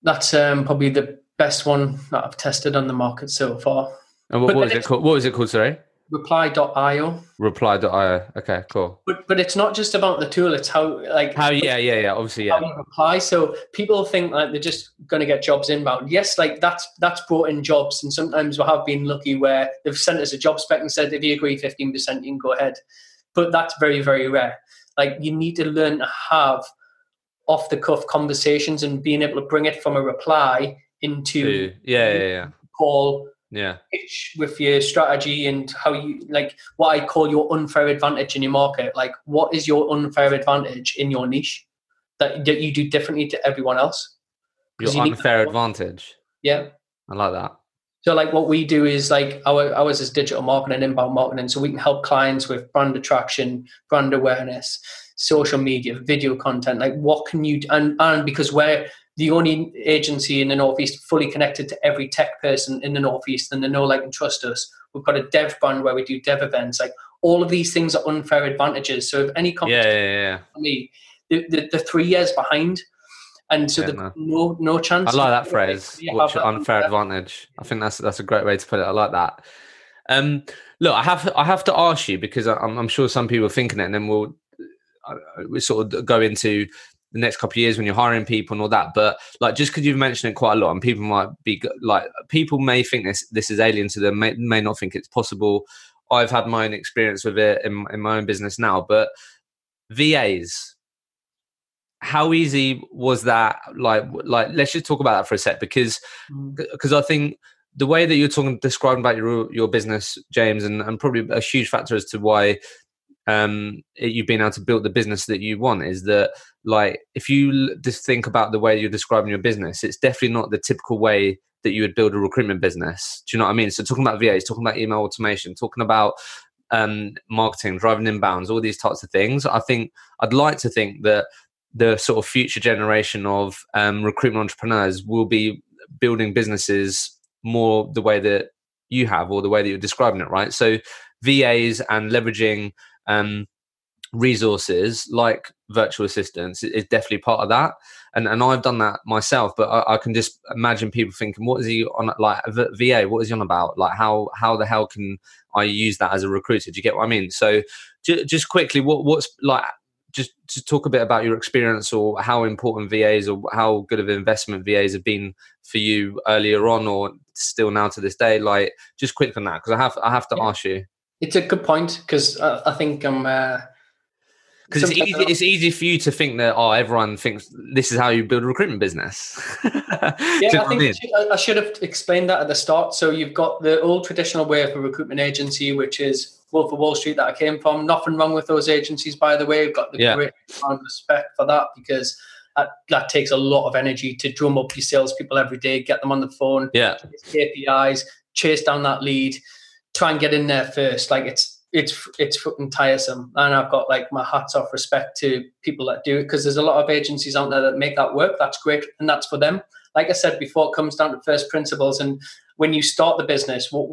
That's um, probably the best one that I've tested on the market so far. And what, what was it it's- called? What was it called, sorry? Reply.io. Reply.io. Okay, cool. But but it's not just about the tool. It's how like How yeah, yeah, yeah. Obviously, yeah. reply. So people think like they're just going to get jobs inbound. Yes, like that's that's brought in jobs, and sometimes we have been lucky where they've sent us a job spec and said if you agree fifteen percent, you can go ahead. But that's very very rare. Like you need to learn to have off the cuff conversations and being able to bring it from a reply into Yeah, yeah, yeah. call Yeah. pitch with your strategy and how you like what I call your unfair advantage in your market. Like, what is your unfair advantage in your niche that, that you do differently to everyone else Your you unfair advantage. Yeah. I like that. So, like, what we do is like our ours is digital marketing, inbound marketing. So we can help clients with brand attraction, brand awareness, social media, video content. Like, what can you and and because we're the only agency in the Northeast fully connected to every tech person in the Northeast, and they know, like, and trust us. We've got a dev brand where we do dev events. Like, all of these things are unfair advantages. So, if any company, Yeah, yeah, yeah. for me, the, the, the three years behind, and so Yeah, the no. no no chance. I like that phrase. What's your unfair advantage? I think that's that's a great way to put it. I like that. Um, look, I have I have to ask you because I'm, I'm sure some people are thinking it, and then we'll uh, we sort of go into the next couple of years when you're hiring people and all that. But like, just because you've mentioned it quite a lot, and people might be like, people may think this this is alien to them, may, may not think it's possible. I've had my own experience with it in, in my own business now, but VAs. how easy was that? Like, like let's just talk about that for a sec because because mm. I think the way that you're talking describing about your your business, James, and, and probably a huge factor as to why um, you've been able to build the business that you want is that like if you just think about the way you're describing your business, it's definitely not the typical way that you would build a recruitment business. Do you know what I mean? So talking about VAs, talking about email automation, talking about um, marketing, driving inbounds, all these types of things. I think I'd like to think that the sort of future generation of um, recruitment entrepreneurs will be building businesses more the way that you have or the way that you're describing it, right? So VAs and leveraging um, resources like virtual assistants is definitely part of that. And and I've done that myself, but I, I can just imagine people thinking, "What is he on? Like VA? What is he on about? Like how how the hell can I use that as a recruiter?" Do you get what I mean? So j- just quickly, what what's like just to talk a bit about your experience or how important VAs or how good of investment VAs have been for you earlier on or still now to this day. Like, just quick on that because I have I have to yeah. ask you. It's a good point because I, I, think I'm. Uh, because it's easy, it's easy for you to think that oh everyone thinks this is how you build a recruitment business yeah i think I, should, I, should, have explained that at the start so you've got the old traditional way of a recruitment agency which is Wolf of Wall Street that I came from. Nothing wrong with those agencies, by the way. I've got the yeah. great amount of respect for that because that, that takes a lot of energy to drum up your salespeople every day, get them on the phone, yeah, KPIs, chase down that lead, try and get in there first. Like it's it's it's fucking tiresome, and I've got like my hats off respect to people that do it because there's a lot of agencies out there that make that work. That's great, and that's for them. Like I said before, it comes down to first principles and when you start the business, what,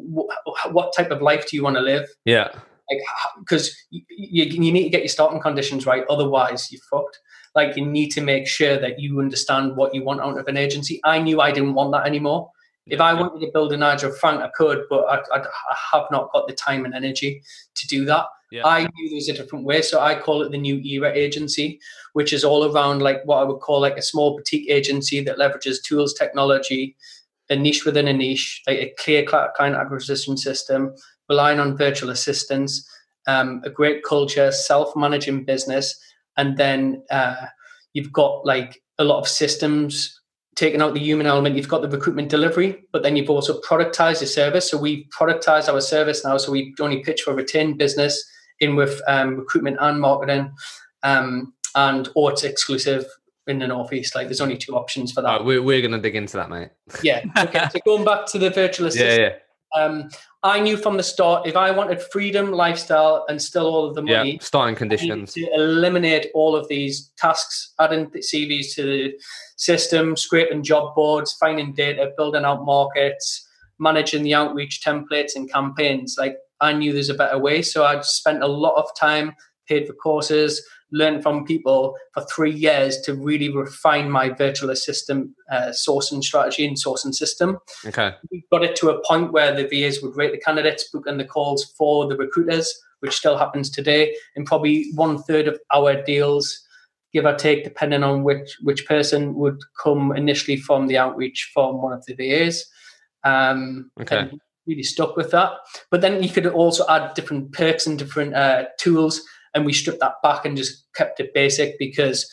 what type of life do you want to live? Yeah. Like, because you, you need to get your starting conditions right. Otherwise, you're fucked. Like, you need to make sure that you understand what you want out of an agency. I knew I didn't want that anymore. If I wanted to build a Nigel Frank, I could, but I, I, I, have not got the time and energy to do that. Yeah. I knew there's a different way, so I call it the New Era Agency, which is all around like what I would call like a small boutique agency that leverages tools, technology, a niche within a niche, like a clear client acquisition system, relying on virtual assistants, um, a great culture, self-managing business, and then uh, you've got like a lot of systems taking out the human element. You've got the recruitment delivery, but then you've also productized your service. So we productize our service now. So we only pitch for retained business in with um, recruitment and marketing, um, and or it's exclusive in the northeast. Like there's only two options for that. Right, we're we're gonna dig into that, mate. yeah. Okay. so going back to the virtual assistant. Yeah, yeah. Um, I knew from the start if I wanted freedom, lifestyle, and still all of the money, yeah, starting conditions, to eliminate all of these tasks, adding CVs to the system, scraping job boards, finding data, building out markets, managing the outreach templates and campaigns. Like I knew there's a better way, so I spent a lot of time, paid for courses, learned from people for three years to really refine my virtual assistant uh, sourcing strategy and sourcing system. Okay. We got it to a point where the VAs would rate the candidates, book in the calls for the recruiters, which still happens today. And probably one third of our deals, give or take, depending on which which person would come initially from the outreach from one of the VAs. Um, okay. Really stuck with that. But then you could also add different perks and different uh, tools and we stripped that back and just kept it basic because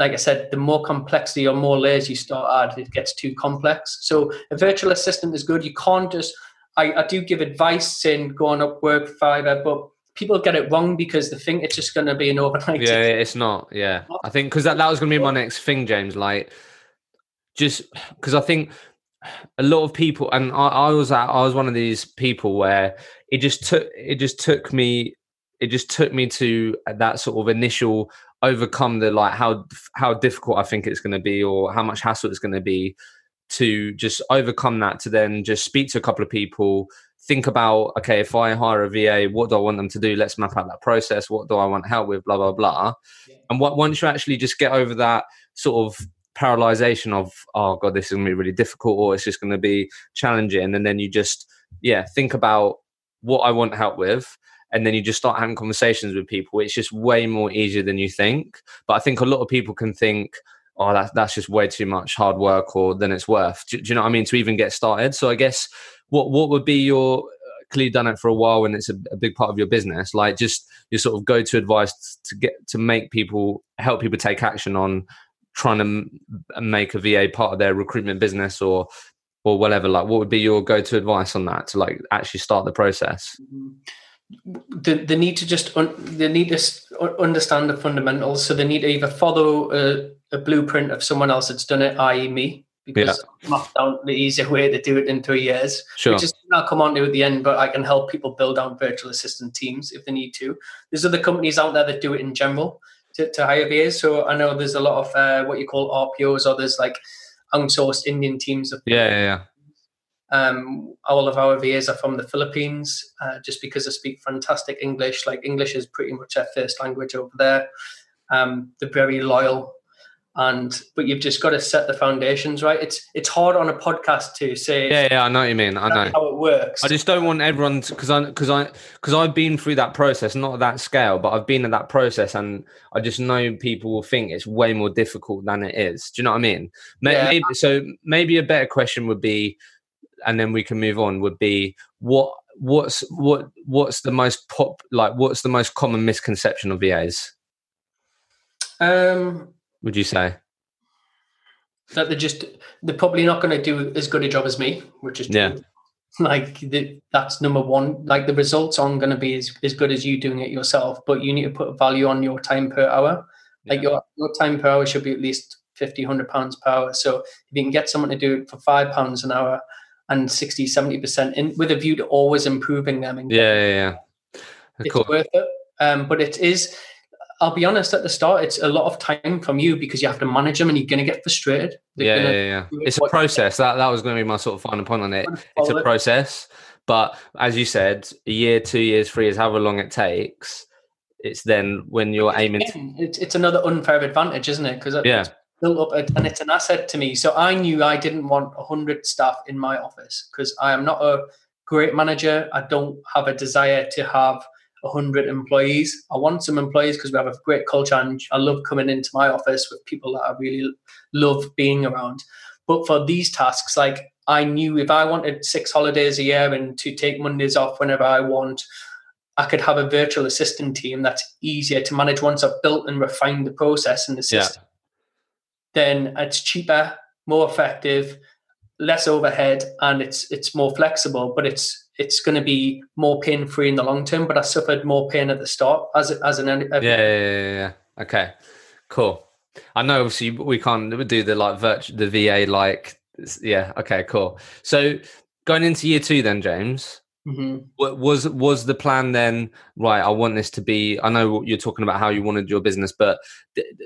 like I said, the more complexity or more layers you start add, it gets too complex. So a virtual assistant is good. You can't just I, I do give advice in going Upwork Fiverr, but people get it wrong because they think it's just going to be an overnight. Yeah, it's not. Yeah, I think because that, that was going to be my next thing, James. Like, just because I think a lot of people, and I, I was I was one of these people where it just took it just took me it just took me to uh, that sort of initial overcome the like how how difficult I think it's going to be or how much hassle it's going to be to just overcome that to then just speak to a couple of people think about okay if i hire a va what do i want them to do? Let's map out that process. What do i want help with? Blah blah blah. Yeah. and what, once you actually just get over that sort of paralyzation of oh god this is going to be really difficult or it's just going to be challenging and then you just yeah think about what i want help with and then you just start having conversations with people it's just way more easier than you think but i think a lot of people can think oh that, that's just way too much hard work or than it's worth do, do, you know what i mean to even get started so i guess what what would be your uh, clearly done it for a while and it's a, a big part of your business. Like just your sort of go to advice to get to make people help people take action on trying to m- make a VA part of their recruitment business or or whatever. Like, what would be your go to advice on that to like actually start the process? Mm-hmm. They, they need to just un, they need to understand the fundamentals. So they need to either follow a, a blueprint of someone else that's done it, i.e., me, because yeah. mapped out the easier way to do it in three years. Sure. Which is I'll come on to at the end, but I can help people build out virtual assistant teams if they need to. There's other companies out there that do it in general to, to hire VAs. So I know there's a lot of uh, what you call RPOs, or there's like outsourced Indian teams. Of yeah, yeah, yeah. Um, all of our VAs are from the Philippines, uh, just because they speak fantastic English. Like English is pretty much their first language over there. Um, they're very loyal and but you've just got to set the foundations right it's it's hard on a podcast to say yeah yeah i know what you mean i know how it works i just don't want everyone because i because i because i've been through that process not at that scale but i've been at that process and i just know people will think it's way more difficult than it is do you know what i mean yeah. maybe so maybe a better question would be and then we can move on would be what what's what what's the most pop like what's the most common misconception of vas um would you say? That they're just they're probably not going to do as good a job as me, which is true. yeah. Like the, that's number one. Like the results aren't going to be as, as good as you doing it yourself, but you need to put value on your time per hour. Like yeah. your your time per hour should be at least 50, 100 pounds per hour. So if you can get someone to do it for five pounds an hour and 60, 70% in with a view to always improving them. And yeah, yeah, yeah. It's worth it. Um, but it is I'll be honest, at the start, it's a lot of time from you because you have to manage them and you're going to get frustrated. yeah, yeah, yeah. It's a process. That that was going to be my sort of final point on it. It's a process, but as you said, a year, two years, three years, however long it takes, it's then when you're aiming. It's, it's another unfair advantage, isn't it? Because yeah. Built up and it's an asset to me. So I knew I didn't want hundred staff in my office because I am not a great manager. I don't have a desire to have 100 employees. I want some employees because we have a great culture and I love coming into my office with people that I really love being around. But for these tasks, like I knew if I wanted six holidays a year and to take Mondays off whenever I want, I could have a virtual assistant team that's easier to manage once I've built and refined the process and the system. Yeah. Then it's cheaper, more effective, less overhead, and it's it's more flexible. But it's it's going to be more pain free in the long term. But I suffered more pain at the start as as an yeah, yeah, yeah, yeah. Okay, cool. I know obviously we can't do the like the VA like yeah. Okay, cool. So going into year two, then James. Mm-hmm. Was was the plan then right? I want this to be. I know you're talking about how you wanted your business, but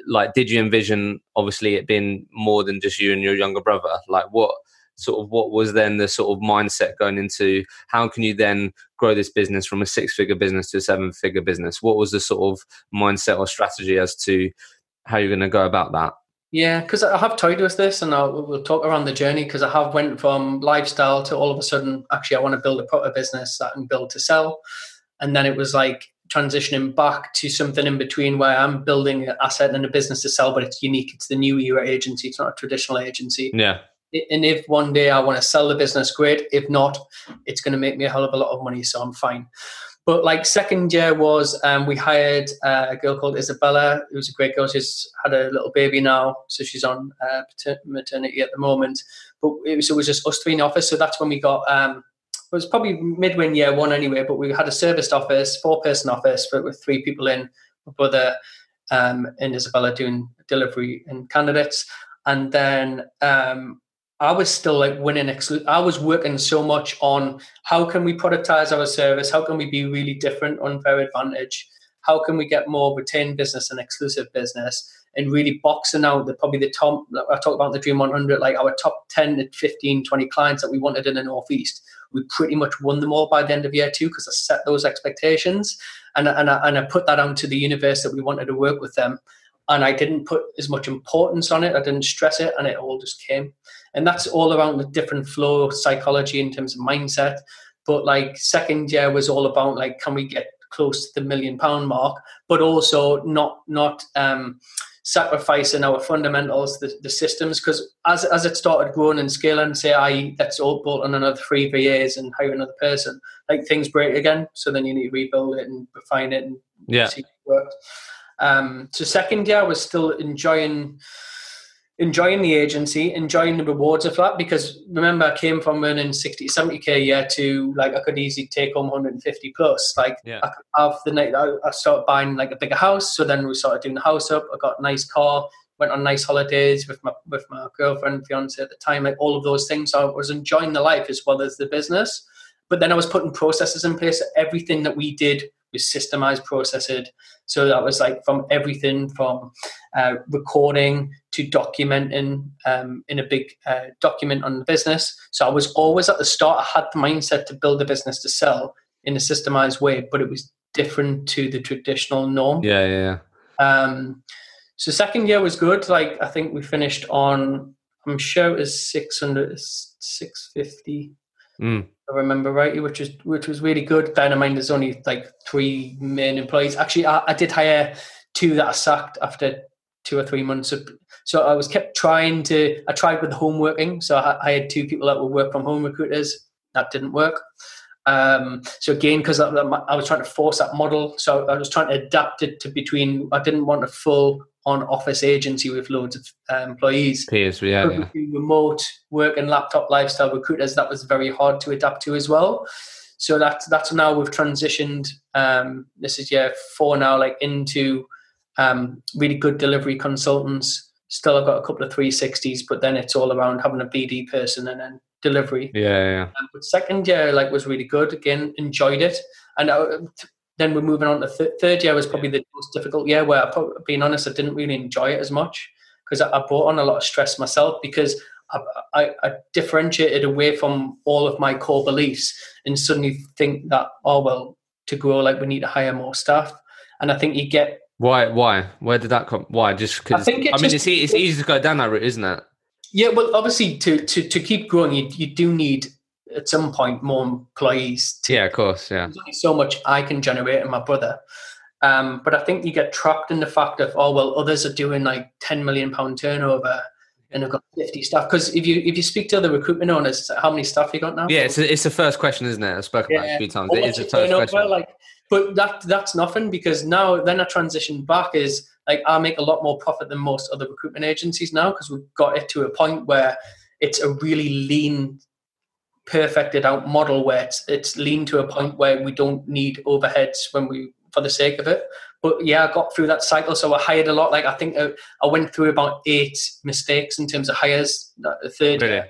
like, did you envision obviously it being more than just you and your younger brother? Like, what sort of what was then the sort of mindset going into how can you then grow this business from a six figure business to a seven figure business? What was the sort of mindset or strategy as to how you're going to go about that? Yeah, because I have toyed with this, and I'll, we'll talk around the journey. Because I have went from lifestyle to all of a sudden, actually, I want to build a proper business that I can build to sell, and then it was like transitioning back to something in between where I'm building an asset and a business to sell, but it's unique. It's the new era agency. It's not a traditional agency. Yeah and if one day I want to sell the business, great. If not, it's going to make me a hell of a lot of money, so I'm fine. But like second year was um, we hired uh, a girl called Isabella, who's a great girl. She's had a little baby now, so she's on uh, maternity at the moment. But it was, it was just us three in the office, so that's when we got. Um, it was probably midway in year one anyway, but we had a serviced office, four person office, but with three people in, my brother um, and Isabella doing delivery and candidates. And then um, I was still like winning. Exclu- I was working so much on how can we productize our service? How can we be really different unfair advantage? How can we get more retained business and exclusive business? And really boxing out the probably the top. I talked about the Dream 100, like our top 10 to 15, 20 clients that we wanted in the Northeast. We pretty much won them all by the end of year two because I set those expectations and, and, I, and I put that out to the universe that we wanted to work with them and I didn't put as much importance on it. I didn't stress it, and it all just came. And that's all around the different flow psychology in terms of mindset. But like second year was all about like, can we get close to the million pound mark, but also not not um, sacrificing our fundamentals, the, the systems, because as, as it started growing and scaling, say I let's all bolt on another three VAs and hire another person, like things break again. So then you need to rebuild it and refine it and yeah. see it worked. Um, so second year I was still enjoying enjoying the agency, enjoying the rewards of that. Because remember, I came from earning 60, 70k a year to like I could easily take home 150 plus. Like yeah. I could have the night I started buying like a bigger house. So then we started doing the house up. I got a nice car, went on nice holidays with my with my girlfriend, fiance at the time. Like all of those things. So I was enjoying the life as well as the business. But then I was putting processes in place. Everything that we did was systemized, processed. So that was like from everything from uh, recording to documenting um, in a big uh, document on the business. So I was always at the start, I had the mindset to build a business to sell in a systemized way, but it was different to the traditional norm. Yeah, yeah. Um, so second year was good. Like I think we finished on, I'm sure it was 600, 650. Mm. I remember rightly, which was which was really good. Bear in mind, there's only like three main employees. Actually, I, I did hire two that I sacked after two or three months. Of, so I was kept trying to. I tried with home working. So I, had two people that would work from home recruiters. That didn't work. Um, so again, because I, I was trying to force that model, so I was trying to adapt it to between. I didn't want a full on office agency with loads of uh, employees. Peers, yeah, yeah. Remote work and laptop lifestyle recruiters, that was very hard to adapt to as well. So that's that's now we've transitioned. Um, this is year four now, like into um, really good delivery consultants. Still, I've got a couple of 360s, but then it's all around having a BD person and then delivery. Yeah, yeah. Um, but second year, like, was really good. Again, enjoyed it. And I, then we're moving on to th- third year was probably the most difficult year where, I, being honest, I didn't really enjoy it as much because I, I, brought on a lot of stress myself because I, I, I, differentiated away from all of my core beliefs and suddenly think that oh well to grow like we need to hire more staff. And I think you get why why? Where did that come why? Just because I, I, mean it's, it's easy to go down that route isn't it? Yeah well obviously to to, to keep growing you, you do need at some point more employees. Yeah, of course. Yeah. There's only so much I can generate and my brother. Um, but I think you get trapped in the fact of oh well, others are doing like ten million pound turnover and they've got fifty staff. Because if you if you speak to other recruitment owners, how many staff you got now? Yeah, it's a, it's the first question, isn't it? I spoke yeah. about it a few times. It is a first question. Like, but that that's nothing because now then I transition back is like I make a lot more profit than most other recruitment agencies now because we've got it to a point where it's a really lean perfected out model where it's, it's lean to a point where we don't need overheads when we for the sake of it. But yeah, I got through that cycle, so I hired a lot. Like I think I, I went through about eight mistakes in terms of hires. The third really? year.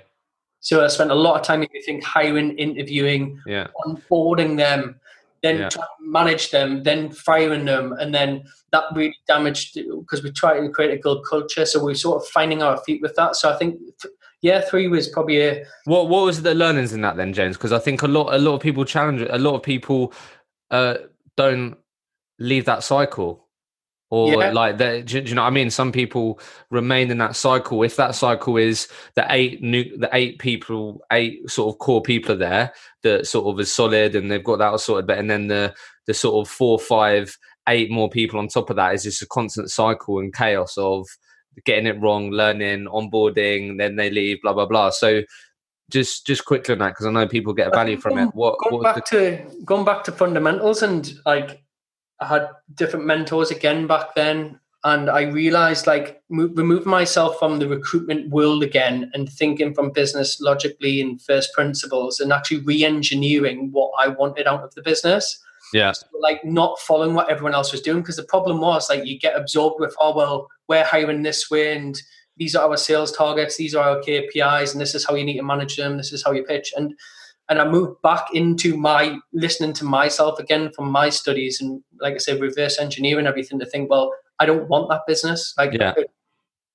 So I spent a lot of time, if you think, hiring, interviewing, yeah. onboarding them, then yeah. trying to manage them, then firing them, and then that really damaged because we tried to create a good culture. So we're sort of finding our feet with that. So I think yeah, three was probably a. What What was the learnings in that then, James? Because I think a lot a lot of people challenge it. A lot of people uh, don't leave that cycle, or yeah. like that. Do, do, you know what I mean? Some people remain in that cycle. If that cycle is the eight new, the eight people, eight sort of core people are there that sort of is solid, and they've got that sorted. But and then the the sort of four, five, eight more people on top of that is just a constant cycle and chaos of getting it wrong, learning, onboarding, then they leave, blah blah blah. So just just quickly on that because I know people get value from it. What going back the... to going back to fundamentals and like I had different mentors again back then, and I realized like mo- removing myself from the recruitment world again and thinking from business logically and first principles and actually re-engineering what I wanted out of the business. Yeah. So, like not following what everyone else was doing because the problem was like you get absorbed with oh well we're hiring this way and these are our sales targets, these are our KPIs, and this is how you need to manage them, this is how you pitch. And and I moved back into my listening to myself again from my studies and like I said, reverse engineering everything to think, well, I don't want that business. Like yeah. it,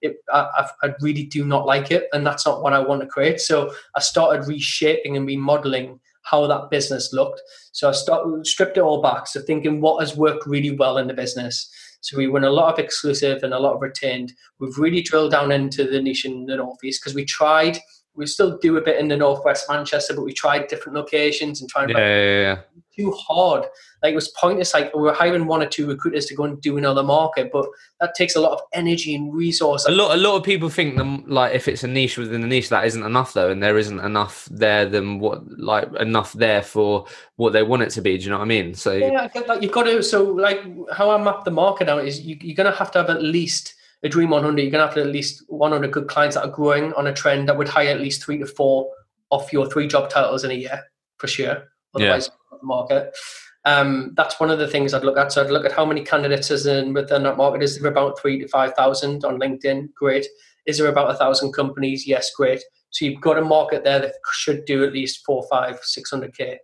it, I, I really do not like it, and that's not what I want to create. So I started reshaping and remodeling how that business looked. So I started, stripped it all back. So thinking what has worked really well in the business so we won a lot of exclusive and a lot of retained. We've really drilled down into the niche in the Northeast because we tried we still do a bit in the northwest Manchester, but we tried different locations and trying yeah, yeah, yeah. too hard. Like it was pointless. Like we were hiring one or two recruiters to go and do another market, but that takes a lot of energy and resource. A lot, a lot of people think them like if it's a niche within a niche, that isn't enough though, and there isn't enough there than what like enough there for what they want it to be. Do you know what I mean? So yeah, that. You've got to. So like how I map the market out is you, you're going to have to have at least a Dream 100, you're going to have at least 100 good clients that are growing on a trend that would hire at least three to four off your three job titles in a year for sure. Otherwise, yeah. the market. Um, that's one of the things I'd look at. So I'd look at how many candidates is in within that market. Is there about three to five thousand on LinkedIn? Great. Is there about a thousand companies? Yes, great. So you've got a market there that should do at least four, five, six hundred k.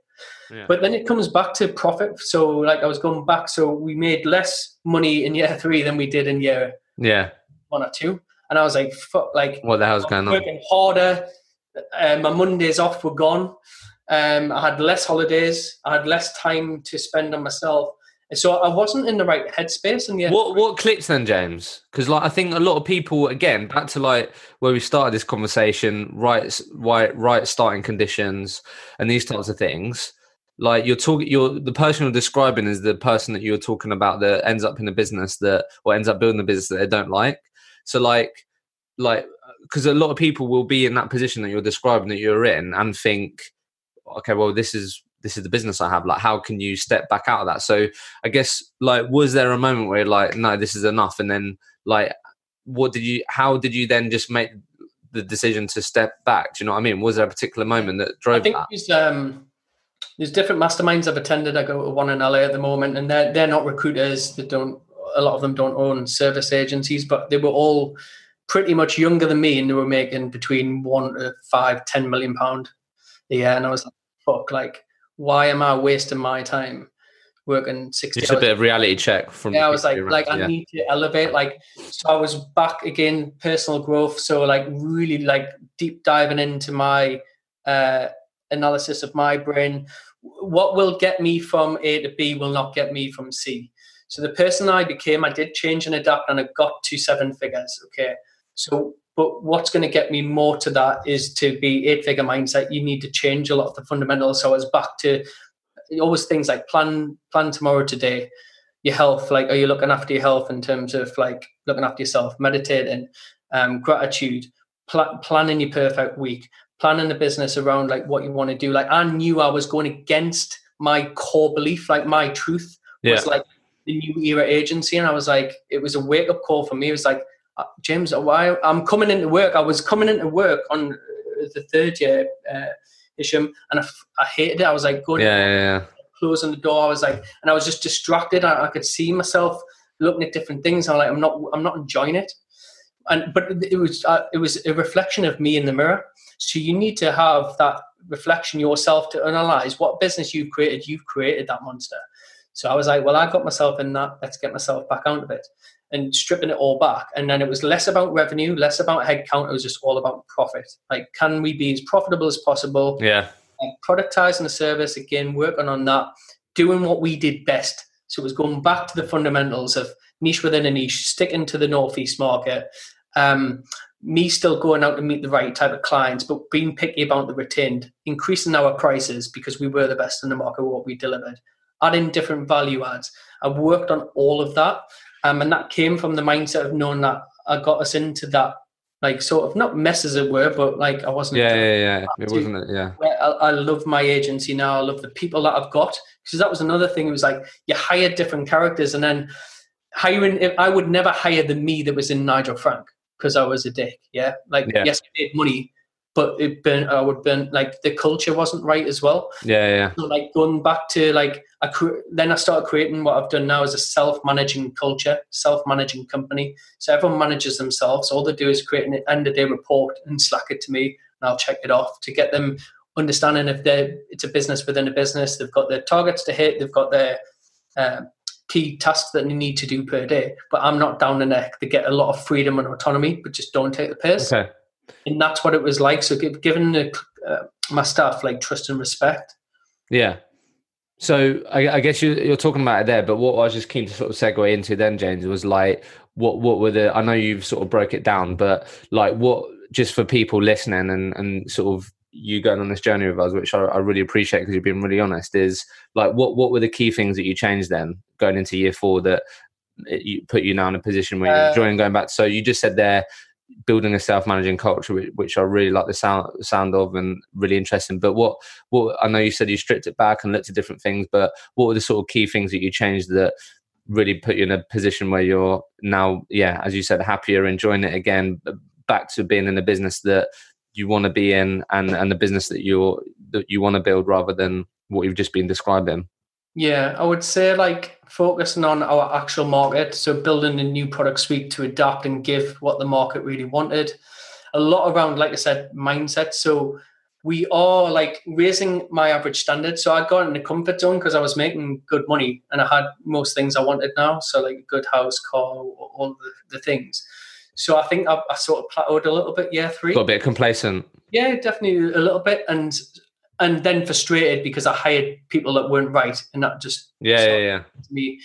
Yeah. But then it comes back to profit. So like I was going back, so we made less money in year three than we did in year yeah one or two, and I was like, fuck, like what the hell's going on? Working harder. Uh, my Mondays off were gone. Um, I had less holidays. I had less time to spend on myself. So I wasn't in the right headspace. And yeah, what what clicked then, James? Because like I think a lot of people, again, back to like where we started this conversation, right, right, right, starting conditions, and these types of things. Like you're talking, you're the person you're describing is the person that you're talking about that ends up in a business that or ends up building a business that they don't like. So like, like, because a lot of people will be in that position that you're describing that you're in and think, okay, well, this is this is the business I have. Like, how can you step back out of that? So I guess like, was there a moment where like, no, this is enough, and then like, what did you? How did you then just make the decision to step back? Do you know what I mean? Was there a particular moment that drove I think that? It was, um, there's different masterminds I've attended. I go to one in LA at the moment, and they're they're not recruiters. They don't. A lot of them don't own service agencies, but they were all pretty much younger than me, and they were making between one to five, ten million pound a year. And I was like, "Fuck! Like, why am I wasting my time working sixty?" Just a bit of reality check from. Yeah, I was like, around, like yeah. I need to elevate. Like, so I was back again, personal growth. So like, really like deep diving into my. uh analysis of my brain. What will get me from A to B will not get me from C. So the person I became, I did change and adapt, and I got to seven figures. Okay, so but what's going to get me more to that is to be eight figure mindset. You need to change a lot of the fundamentals. So I was back to always things like plan plan tomorrow today. Your health, like are you looking after your health in terms of like looking after yourself, meditating, um, gratitude, pl- planning your perfect week, planning the business around like what you want to do. Like I knew I was going against my core belief, like my truth yeah. was like the new era agency, and I was like, it was a wake up call for me. It was like, uh, James, why I'm coming into work. I was coming into work on the third year, uh, Hisham, and I, I hated it. I was like going, yeah, yeah, yeah. closing the door. I was like, and I was just distracted. I, I could see myself looking at different things. I'm like, I'm not, I'm not enjoying it. And but it was, uh, it was a reflection of me in the mirror. So you need to have that reflection yourself to analyze what business you've created. You've created that monster. So I was like, well, I got myself in that. Let's get myself back out of it and stripping it all back. And then it was less about revenue, less about headcount. It was just all about profit. Like, can we be as profitable as possible? Yeah. And productizing the service again, working on that, doing what we did best. So it was going back to the fundamentals of niche within a niche, sticking to the Northeast market, um, me still going out to meet the right type of clients, but being picky about the retained, increasing our prices because we were the best in the market what we delivered, adding different value adds. I've worked on all of that. Um, and that came from the mindset of knowing that I got us into that like sort of not mess as it were, but like I wasn't. Yeah, yeah, yeah. It wasn't it. Yeah. I, I, love my agency now. I love the people that I've got because that was another thing. It was like you hire different characters, and then hiring. I would never hire the me that was in Nigel Frank because I was a dick. Yeah, like yeah. yes, I made money, but it been I would been like the culture wasn't right as well. Yeah, yeah. So, like going back to like I cre- then I started creating what I've done now as a self-managing culture, self-managing company. So everyone manages themselves. All they do is create an end of day report and slack it to me, and I'll check it off to get them understanding if they it's a business within a business. They've got their targets to hit. They've got their uh, key tasks that they need to do per day. But I'm not down the neck. They get a lot of freedom and autonomy, but just don't take the piss. Okay. And that's what it was like. So given the, uh, my staff like trust and respect. Yeah. So I, I guess you, you're talking about it there, but what I was just keen to sort of segue into then, James, was like what what were the? I know you've sort of broke it down, but like what just for people listening and and sort of you going on this journey with us, which I, I really appreciate because you've been really honest, is like what what were the key things that you changed then going into year four that you put you now in a position where you're uh, enjoying going back? So you just said there building a self-managing culture which, which, I really like the sound sound of and really interesting but what what I know you said you stripped it back and looked at different things but what were the sort of key things that you changed that really put you in a position where you're now yeah as you said happier enjoying it again back to being in a business that you want to be in and and the business that you're that you want to build rather than what you've just been describing yeah i would say like focusing on our actual market so building a new product suite to adapt and give what the market really wanted. A lot around like i said mindset. So we are like raising my average standard. So i got in the comfort zone because i was making good money and i had most things i wanted now. So like a good house car all the, the things so I think I, I sort of plateaued a little bit year three. Got a bit complacent. Yeah, definitely a little bit, and and then frustrated because I hired people that weren't right, and that just yeah yeah yeah me.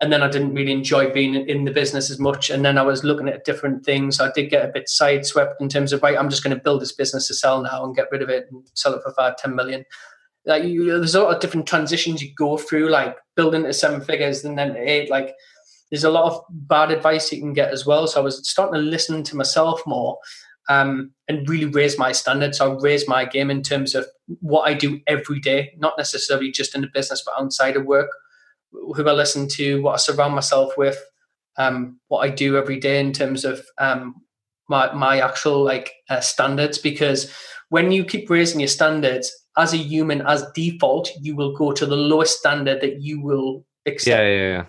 And then I didn't really enjoy being in the business as much. And then I was looking at different things. I did get a bit sideswept in terms of right, I'm just going to build this business to sell now and get rid of it and sell it for five, ten million. Like you, there's a lot of different transitions you go through, like building to seven figures and then eight. Like there's a lot of bad advice you can get as well. So I was starting to listen to myself more um, and really raise my standards. So I raise my game in terms of what I do every day, not necessarily just in the business, but outside of work, who I listen to, what I surround myself with, um, what I do every day in terms of um, my, my actual like uh, standards. Because when you keep raising your standards, as a human, as default, you will go to the lowest standard that you will accept. Yeah, yeah, yeah.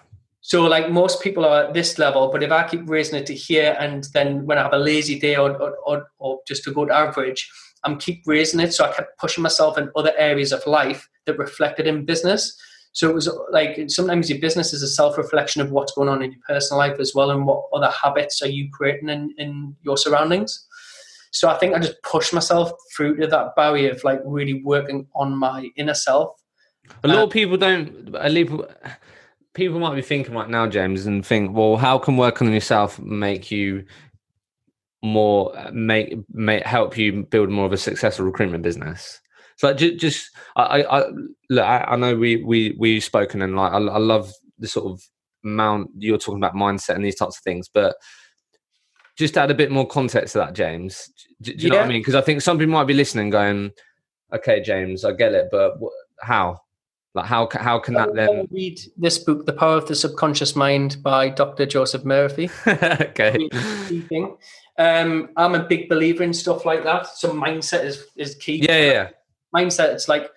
So like most people are at this level, but if I keep raising it to here, and then when I have a lazy day or or, or, or just a good average, I'm keep raising it. So I kept pushing myself in other areas of life that reflected in business. So it was like sometimes your business is a self reflection of what's going on in your personal life as well, and what other habits are you creating in, in your surroundings. So I think I just pushed myself through to that barrier of like really working on my inner self. A lot uh, of people don't. A lot people might be thinking right now, James, and think, well, how can working on yourself make you more make make help you build more of a successful recruitment business? So like, just, just I, I look, I, I, know we we we've spoken and like I, I love the sort of mount you're talking about mindset and these types of things, but just add a bit more context to that, James. Do, do you yeah. know what I mean? Because I think some people might be listening, going, "Okay, James, I get it, but how?" Like how how can that then read this book, The Power of the Subconscious Mind by Dr. Joseph Murphy? okay. Um, I'm a big believer in stuff like that. So mindset is is key. Yeah, yeah. Mindset. It's like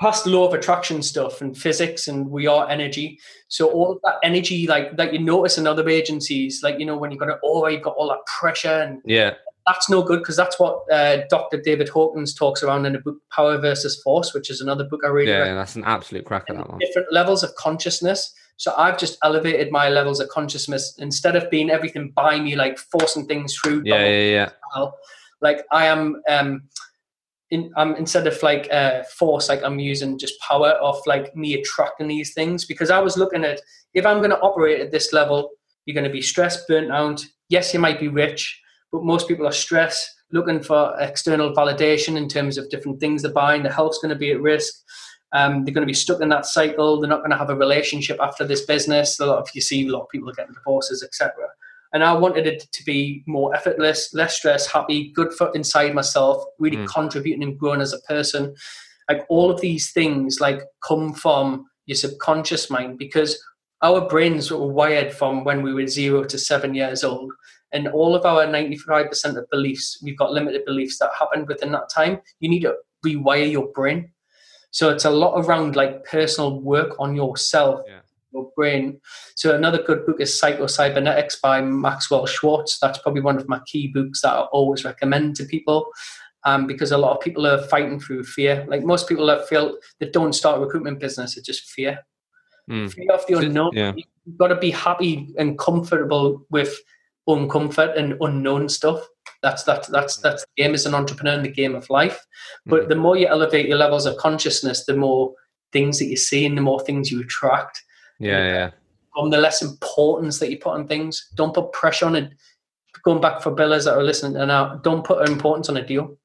past law of attraction stuff and physics and we are energy. So all of that energy, like that you notice in other agencies, like you know when you've got it, oh, you've got all that pressure and yeah, that's no good because that's what uh, Dr. David Hawkins talks around in the book Power versus Force, which is another book I read. Yeah, that's an absolute cracker. That one. Different levels of consciousness. So I've just elevated my levels of consciousness instead of being everything by me, like forcing things through. Yeah, yeah, yeah. Like I am. Um, in, I'm instead of like uh, force, like I'm using just power of like me attracting these things because I was looking at if I'm going to operate at this level, you're going to be stressed, burnt out. Yes, you might be rich, but most people are stressed, looking for external validation in terms of different things they're buying. Their health's going to be at risk. Um, they're going to be stuck in that cycle. They're not going to have a relationship after this business. A lot of you see a lot of people getting divorces, etc. And I wanted it to be more effortless, less stress, happy, good for inside myself, really mm. contributing and growing as a person. Like all of these things, like come from your subconscious mind because our brains were wired from when we were zero to seven years old and all of our 95% of beliefs, we've got limited beliefs that happened within that time. You need to rewire your brain. So it's a lot around like personal work on yourself, yeah. your brain. So another good book is Psycho Cybernetics by Maxwell Schwartz. That's probably one of my key books that I always recommend to people. Um, because a lot of people are fighting through fear. Like most people that feel that don't start a recruitment business, it's just fear. Mm. Fear of the unknown. Yeah. You've got to be happy and comfortable with uncomfort and unknown stuff. That's that that's that's the game as an entrepreneur in the game of life. But mm-hmm. the more you elevate your levels of consciousness, the more things that you see and the more things you attract. Yeah, yeah. From the less importance that you put on things. Don't put pressure on it. going back for billers that are listening and now, don't put importance on a deal.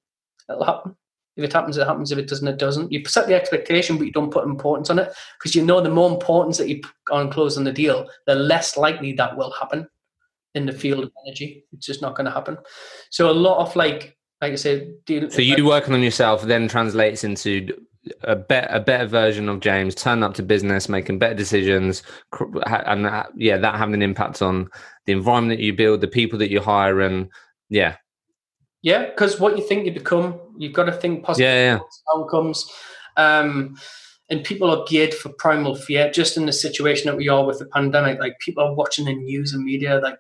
It'll happen. If it happens, it happens. If it doesn't, it doesn't. You set the expectation, but you don't put importance on it because you know the more importance that you put on closing the deal, the less likely that will happen in the field of energy. It's just not going to happen. So a lot of like, like I said, deal, so you working on yourself then translates into a better a better version of James, turning up to business, making better decisions, and that, yeah, that having an impact on the environment that you build, the people that you hire, and yeah, yeah, because what you think you become, you've got to think positive yeah, yeah. outcomes. Um, and people are geared for primal fear. Just in the situation that we are with the pandemic, like people are watching the news and media, like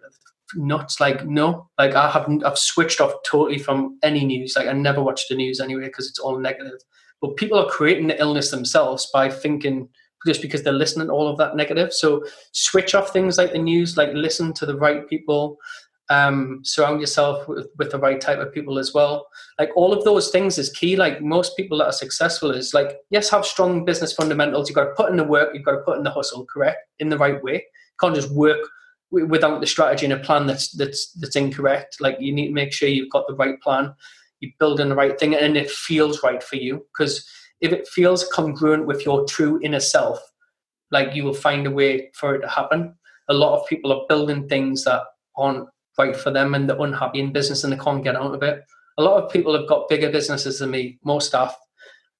nuts. Like no, like I haven't. I've switched off totally from any news. Like I never watch the news anyway because it's all negative. But people are creating the illness themselves by thinking just because they're listening to all of that negative. So switch off things like the news. Like listen to the right people um, surround yourself with, with the right type of people as well like all of those things is key like most people that are successful is like yes have strong business fundamentals you've got to put in the work you've got to put in the hustle correct in the right way you can't just work without the strategy and a plan that's that's that's incorrect like you need to make sure you've got the right plan you're building the right thing and it feels right for you because if it feels congruent with your true inner self like you will find a way for it to happen a lot of people are building things that aren't right for them and they're unhappy in business and they can't get out of it. A lot of people have got bigger businesses than me, more staff,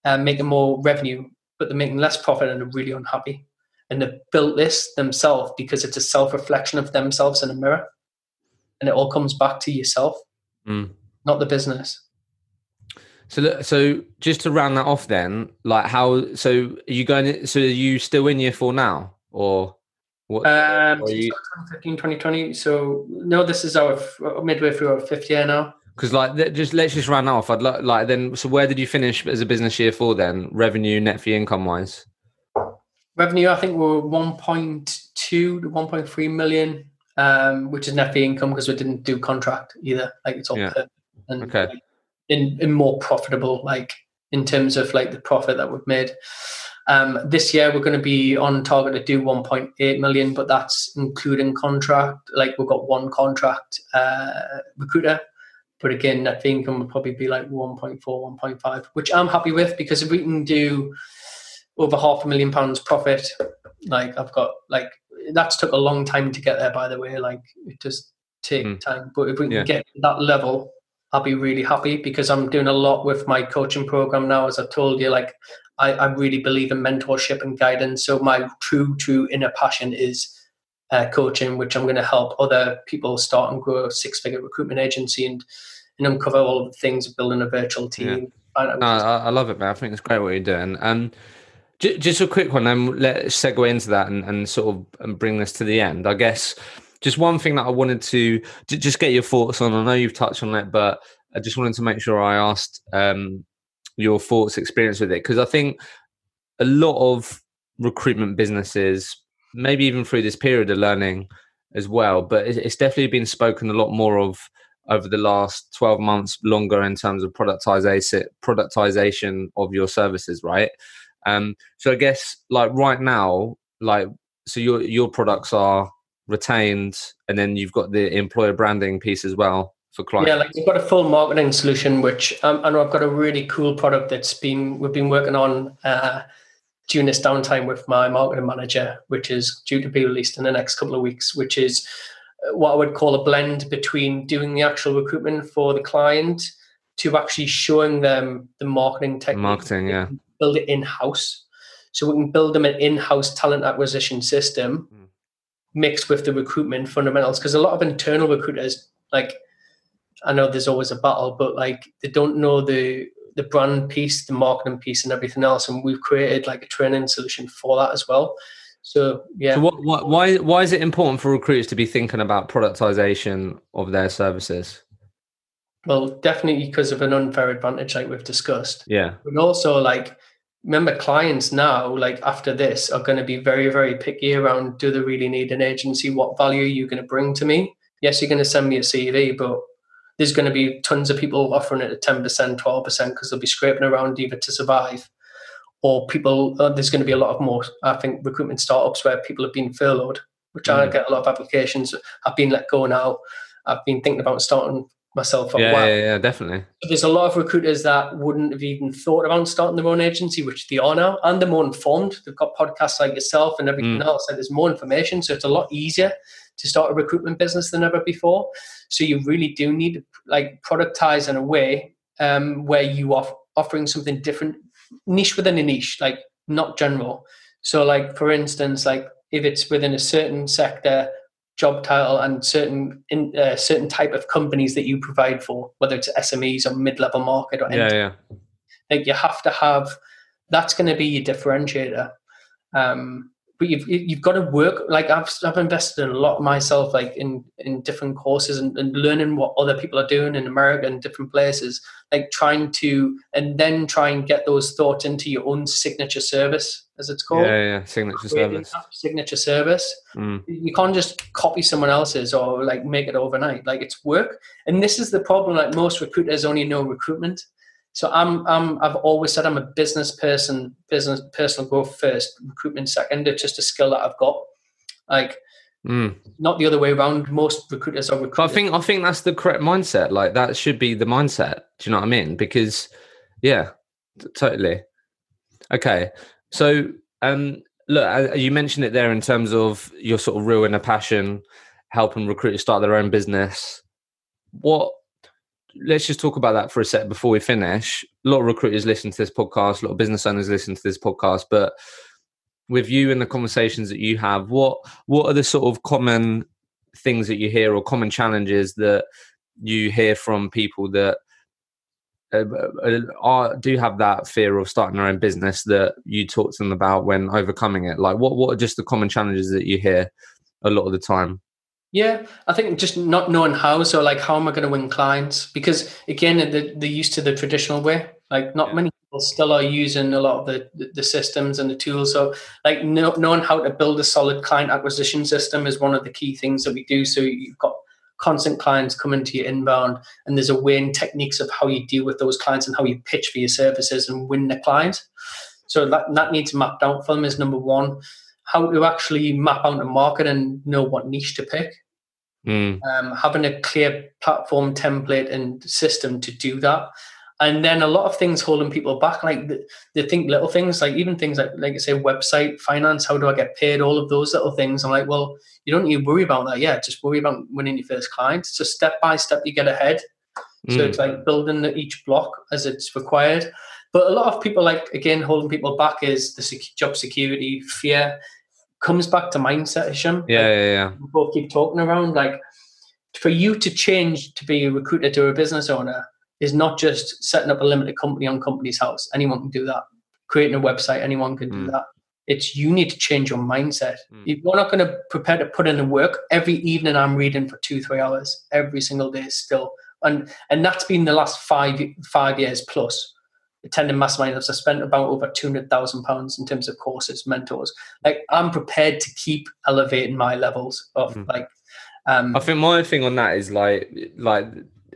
and uh, making more revenue, but they're making less profit and they're really unhappy. And they've built this themselves because it's a self reflection of themselves in a mirror. And it all comes back to yourself, mm. not the business. So, so just to round that off, then, like how? So, are you going? So, are you still in year four now, or? What, um, you... 2015, 2020. So no, this is our midway through our fifth year now. Because like, just let's just run off. I'd like, like then. So where did you finish as a business year for then? Revenue, net fee income wise. Revenue, I think we're 1.2 to 1.3 million, um, which is net fee income because we didn't do contract either. Like it's all yeah. and okay. Like, in, in more profitable, like in terms of like the profit that we've made. Um, this year we're going to be on target to do 1.8 million, but that's including contract. Like we've got one contract uh, recruiter, but again, net fee income will probably be like 1.4, 1.5, which I'm happy with because if we can do over half a million pounds profit, like I've got like that's took a long time to get there. By the way, like it just take mm. time, but if we can yeah. get that level, I'll be really happy because I'm doing a lot with my coaching program now. As I've told you, like I, I really believe in mentorship and guidance. So my true, true inner passion is uh, coaching, which I'm going to help other people start and grow a six-figure recruitment agency and and uncover all of the things of building a virtual team. Yeah. No, I, I, love it, man. I think it's great what you're doing. Um, just a quick one, then let's segue into that and, and sort of and bring this to the end. I guess just one thing that I wanted to just get your thoughts on. I know you've touched on it, but I just wanted to make sure I asked um, your thoughts, experience with it, because I think a lot of recruitment businesses, maybe even through this period, of learning as well. But it's definitely been spoken a lot more of over the last 12 months longer in terms of productization productization of your services right um so i guess like right now like so your your products are retained and then you've got the employer branding piece as well for clients? Yeah, like we've got a full marketing solution, which um, I know I've got a really cool product that's been we've been working on uh, during this downtime with my marketing manager, which is due to be released in the next couple of weeks, which is uh, what I would call a blend between doing the actual recruitment for the client to actually showing them the marketing technique. Marketing, yeah. Build it in house. So we can build them an in house talent acquisition system mm. mixed with the recruitment fundamentals. Because a lot of internal recruiters, like I know there's always a battle, but like they don't know the the brand piece, the marketing piece, and everything else. And we've created like a training solution for that as well. So yeah. So what, what, why why is it important for recruiters to be thinking about productization of their services? Well, definitely because of an unfair advantage, like we've discussed. Yeah. But also like remember clients now like after this are going to be very very picky around do they really need an agency what value are you going to bring to me yes you're going to send me a cv but there's going to be tons of people offering it at 10%, 12% because they'll be scraping around either to survive or people, uh, there's going to be a lot of more, I think, recruitment startups where people have been furloughed, which mm. I get a lot of applications, i've been let go now. I've been thinking about starting myself. Yeah, yeah, yeah, definitely. But there's a lot of recruiters that wouldn't have even thought about starting their own agency, which they are now, and they're more informed. They've got podcasts like yourself and everything mm. else, and there's more information, so it's a lot easier to start a recruitment business than ever before. So you really do need to like productize in a way um, where you are offering something different, niche within a niche, like not general. So, like for instance, like if it's within a certain sector, job title, and certain in uh, certain type of companies that you provide for, whether it's SMEs or mid level market or anything, yeah, yeah. like you have to have that's going to be your differentiator. Um, but you've you've got to work like I've I've invested in a lot myself like in in different courses and, and learning what other people are doing in America and different places like trying to and then try and get those thoughts into your own signature service as it's called. Yeah yeah signature service. signature service. Mm. you can't just copy someone else's or like make it overnight like it's work. And this is the problem like most recruiters only know recruitment so I'm, I'm, I've always said I'm a business person, business personal growth first, recruitment second. It's just a skill that I've got. Like, mm. not the other way around. Most recruiters are recruiters. I think, I think that's the correct mindset. Like that should be the mindset. Do you know what I mean? Because, yeah, t- totally. Okay, so um, look, you mentioned it there in terms of your sort of real inner passion, helping recruiters start their own business. What let's just talk about that for a sec before we finish. A lot of recruiters listen to this podcast, a lot of business owners listen to this podcast, but with you and the conversations that you have, what what are the sort of common things that you hear or common challenges that you hear from people that uh, uh are, do have that fear of starting their own business that you talk to them about when overcoming it? Like, what what are just the common challenges that you hear a lot of the time? Yeah, I think just not knowing how. So, like, how am I going to win clients? Because again, they're, they're used to the traditional way. Like, not yeah. many people still are using a lot of the, the systems and the tools. So, like, know, knowing how to build a solid client acquisition system is one of the key things that we do. So, you've got constant clients coming to your inbound, and there's a way and techniques of how you deal with those clients and how you pitch for your services and win the clients. So, that, that needs mapped out for them is number one how to actually map out the market and know what niche to pick. Mm. Um, having a clear platform template and system to do that. And then a lot of things holding people back, like they think little things, like even things like, like I say, website, finance, how do I get paid, all of those little things. I'm like, well, you don't need to worry about that yet. Just worry about winning your first client. So step by step, you get ahead. So mm. it's like building each block as it's required. But a lot of people, like again, holding people back is the job security, fear comes back to mindset, Hisham. Yeah, like, yeah, yeah. We both keep talking around like for you to change to be a recruiter to a business owner is not just setting up a limited company on Companies House. Anyone can do that. Creating a website, anyone can do mm. that. It's you need to change your mindset. Mm. You're not going to prepare to put in the work. Every evening, I'm reading for two, three hours every single day still, and and that's been the last five five years plus attending masterminds. I've spent about over two hundred thousand pounds in terms of courses, mentors. Like I'm prepared to keep elevating my levels of mm. like. Um, I think my thing on that is like like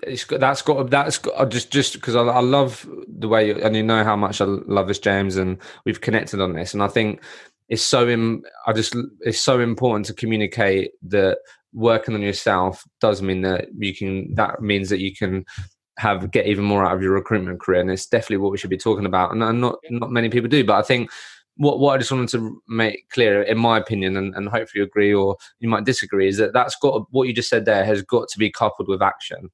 it's got, that's got that's got just just because I, I, love the way you, and you know how much I love this James and we've connected on this and I think it's so Im, I just it's so important to communicate that working on yourself does mean that you can that means that you can have get even more out of your recruitment career and it's definitely what we should be talking about and, not not many people do but i think what, what I just wanted to make clear, in my opinion, and, and hopefully you agree or you might disagree, is that that's got what you just said there has got to be coupled with action.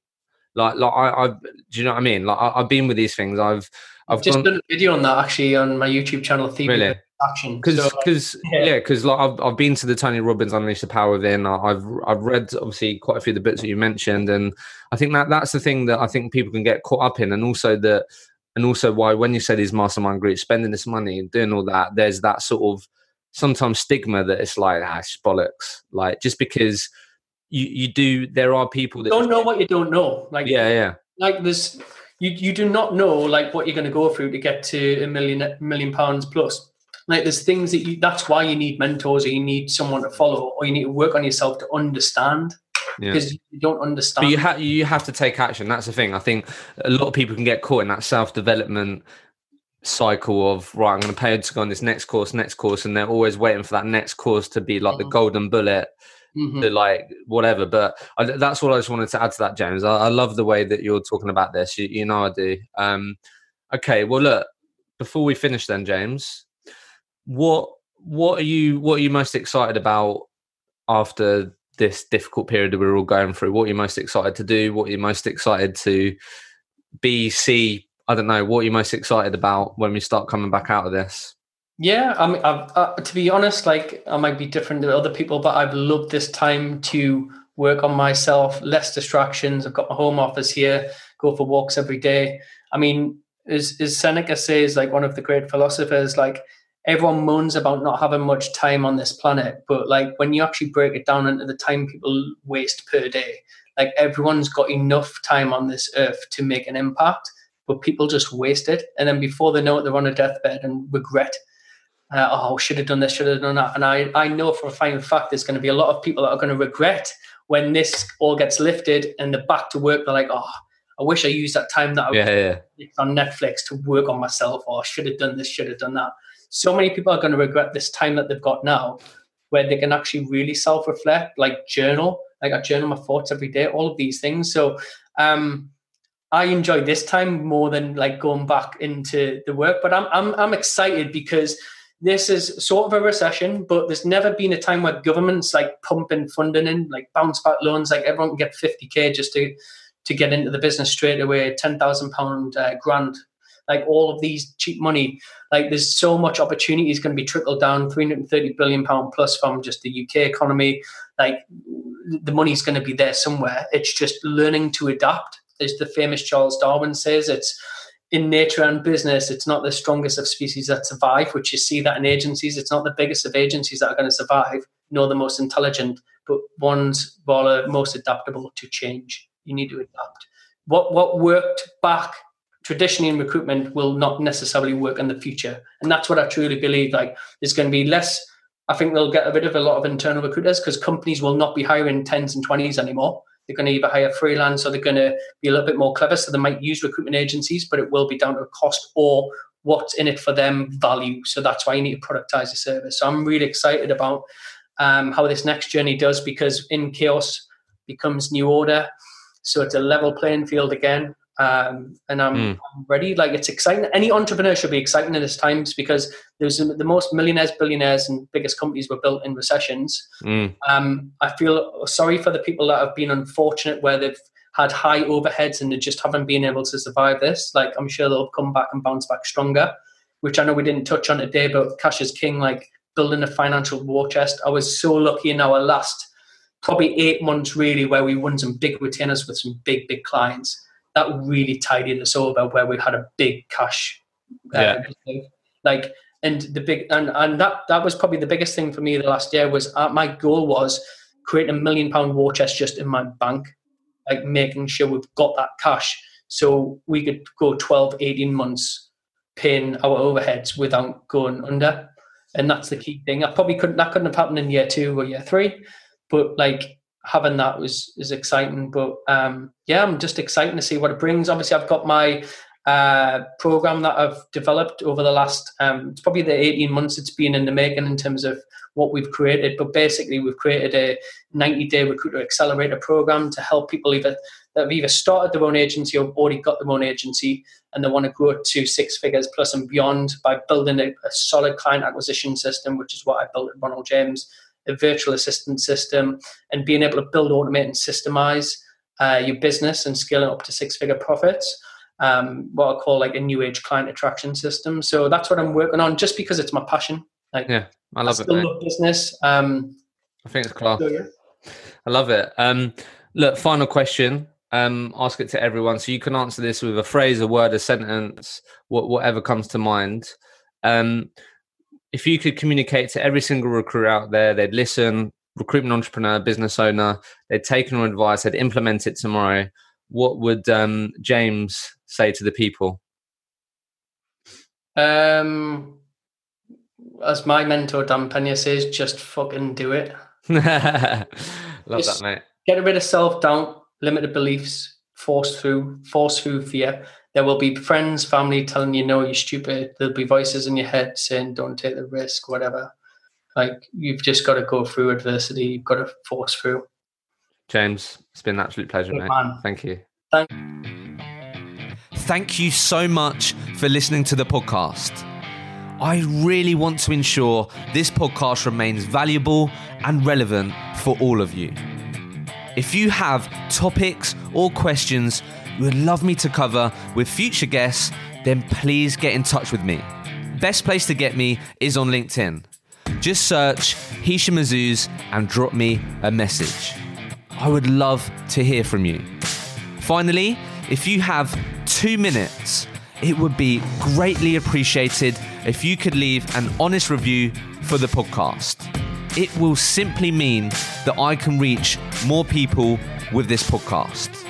Like, like I, I do you know what I mean? Like, I, have been with these things. I've, I've just gone, done a video on that actually on my YouTube channel. Really? Action. Because because yeah, because yeah, like I've I've been to the Tony Robbins Unleash the Power Within. I've I've read obviously quite a few of the books that you mentioned, and I think that that's the thing that I think people can get caught up in, and also that and also why when you say these mastermind groups spending this money and doing all that, there's that sort of sometimes stigma that it's like ah it's bollocks, like just because. You, you do there are people that don't know what you don't know like yeah yeah like this you, you do not know like what you're going to go through to get to a million million pounds plus like there's things that you that's why you need mentors or you need someone to follow or you need to work on yourself to understand yeah. because you don't understand but you have you have to take action that's the thing i think a lot of people can get caught in that self-development cycle of right i'm going to pay to go on this next course next course and they're always waiting for that next course to be like mm. the golden bullet mm-hmm. to like whatever. But I, that's what I just wanted to add to that, James. I, I love the way that you're talking about this. You, you know, I do. Um, okay, well, look. Before we finish, then, James, what what are you what are you most excited about after this difficult period that we're all going through? What are you most excited to do? What are you most excited to be, see? I don't know. What are you most excited about when we start coming back out of this? Yeah, I mean, uh, to be honest, like I might be different to other people, but I've loved this time to work on myself, less distractions. I've got my home office here, go for walks every day. I mean, as, as Seneca says, like one of the great philosophers, like everyone moans about not having much time on this planet, but like when you actually break it down into the time people waste per day, like everyone's got enough time on this earth to make an impact, but people just waste it. And then before they know it, they're on a deathbed and regret. Uh, oh, should have done this, should have done that. And I, I know for a final fact there's going to be a lot of people that are going to regret when this all gets lifted and they're back to work. They're like, oh, I wish I used that time that I yeah, yeah. on Netflix to work on myself, or I should have done this, should have done that so many people are going to regret this time that they've got now where they can actually really self-reflect like journal like i journal my thoughts every day all of these things. So um i enjoy this time more than like going back into the work but i'm i'm, I'm excited because this is sort of a recession, but there's never been a time where governments like pumping funding in, like bounce back loans, like everyone can get 50k just to to get into the business straight away, ten thousand pound uh, grant like all of these cheap money. Like there's so much opportunity is going to be trickled down, 330 billion pound plus from just the UK economy. Like the money's going to be there somewhere. It's just learning to adapt. As the famous Charles Darwin says, it's in nature and business, it's not the strongest of species that survive, which you see that in agencies. It's not the biggest of agencies that are going to survive, nor the most intelligent, but ones are most adaptable to change. You need to adapt. What what worked back traditionally in recruitment will not necessarily work in the future. And that's what I truly believe. Like there's going to be less, I think they'll get rid of a lot of internal recruiters because companies will not be hiring tens and twenties anymore. They're going to either hire freelance or they're going to be a little bit more clever. So they might use recruitment agencies, but it will be down to cost or what's in it for them value. So that's why you need to productize the service. So I'm really excited about um, how this next journey does because in chaos becomes new order. So it's a level playing field again um, and I'm, mm. I'm, ready. Like it's exciting. Any entrepreneur should be exciting in this times because there's the most millionaires, billionaires, and biggest companies were built in recessions. Mm. Um, I feel sorry for the people that have been unfortunate where they've had high overheads and they just haven't been able to survive this. Like I'm sure they'll come back and bounce back stronger. Which I know we didn't touch on today, but cash is king. Like building a financial war chest. I was so lucky in our last probably eight months really where we won some big retainers with some big big clients that really tidied us over where we had a big cash. Uh, yeah. Like, and the big, and, and that, that was probably the biggest thing for me the last year was uh, my goal was create a million pound war chest just in my bank, like making sure we've got that cash so we could go 12, 18 months paying our overheads without going under. And that's the key thing. I probably couldn't, that couldn't have happened in year two or year three, but like having that was is exciting. But um, yeah, I'm just excited to see what it brings. Obviously, I've got my uh, program that I've developed over the last um, it's probably the 18 months it's been in the making in terms of what we've created. But basically, we've created a 90 day recruiter accelerator program to help people either that have either started their own agency or already got their own agency and they want to grow to six figures plus and beyond by building a, a solid client acquisition system, which is what I built at Ronald James a virtual assistant system, and being able to build, automate, and systemize uh, your business and scale it up to six figure profits. Um, what I call like a new age client attraction system. So that's what I'm working on, just because it's my passion. Like, yeah, I love I it. Love business. Um, I think it's class. So, yeah. I love it. Um, look, final question. Um, ask it to everyone, so you can answer this with a phrase, a word, a sentence, whatever comes to mind. Um, if you could communicate to every single recruit out there, they'd listen, recruitment entrepreneur, business owner, they'd take your advice, they'd implement it tomorrow, what would um, James say to the people? Um, as my mentor Dan Pena says, just fucking do it. Love just that, mate. Get rid of self doubt, limited beliefs, force through, force through fear, there will be friends, family telling you, no, you're stupid. There'll be voices in your head saying, don't take the risk, whatever. Like you've just got to go through adversity. You've got to force through. James, it's been an absolute pleasure, Good mate. man. Thank you. Thank- Thank you so much for listening to the podcast. I really want to ensure this podcast remains valuable and relevant for all of you. If you have topics or questions you would love me to cover with future guests, then please get in touch with me. Best place to get me is on LinkedIn. Just search Hisham Azuz and drop me a message. I would love to hear from you. Finally, if you have two minutes, it would be greatly appreciated if you could leave an honest review for the podcast. It will simply mean that I can reach more people with this podcast.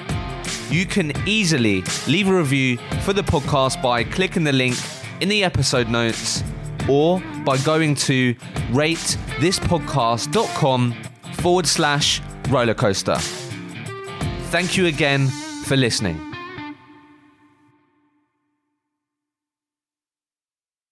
You can easily leave a review for the podcast by clicking the link in the episode notes or by going to ratethispodcast.com forward slash roller coaster. Thank you again for listening.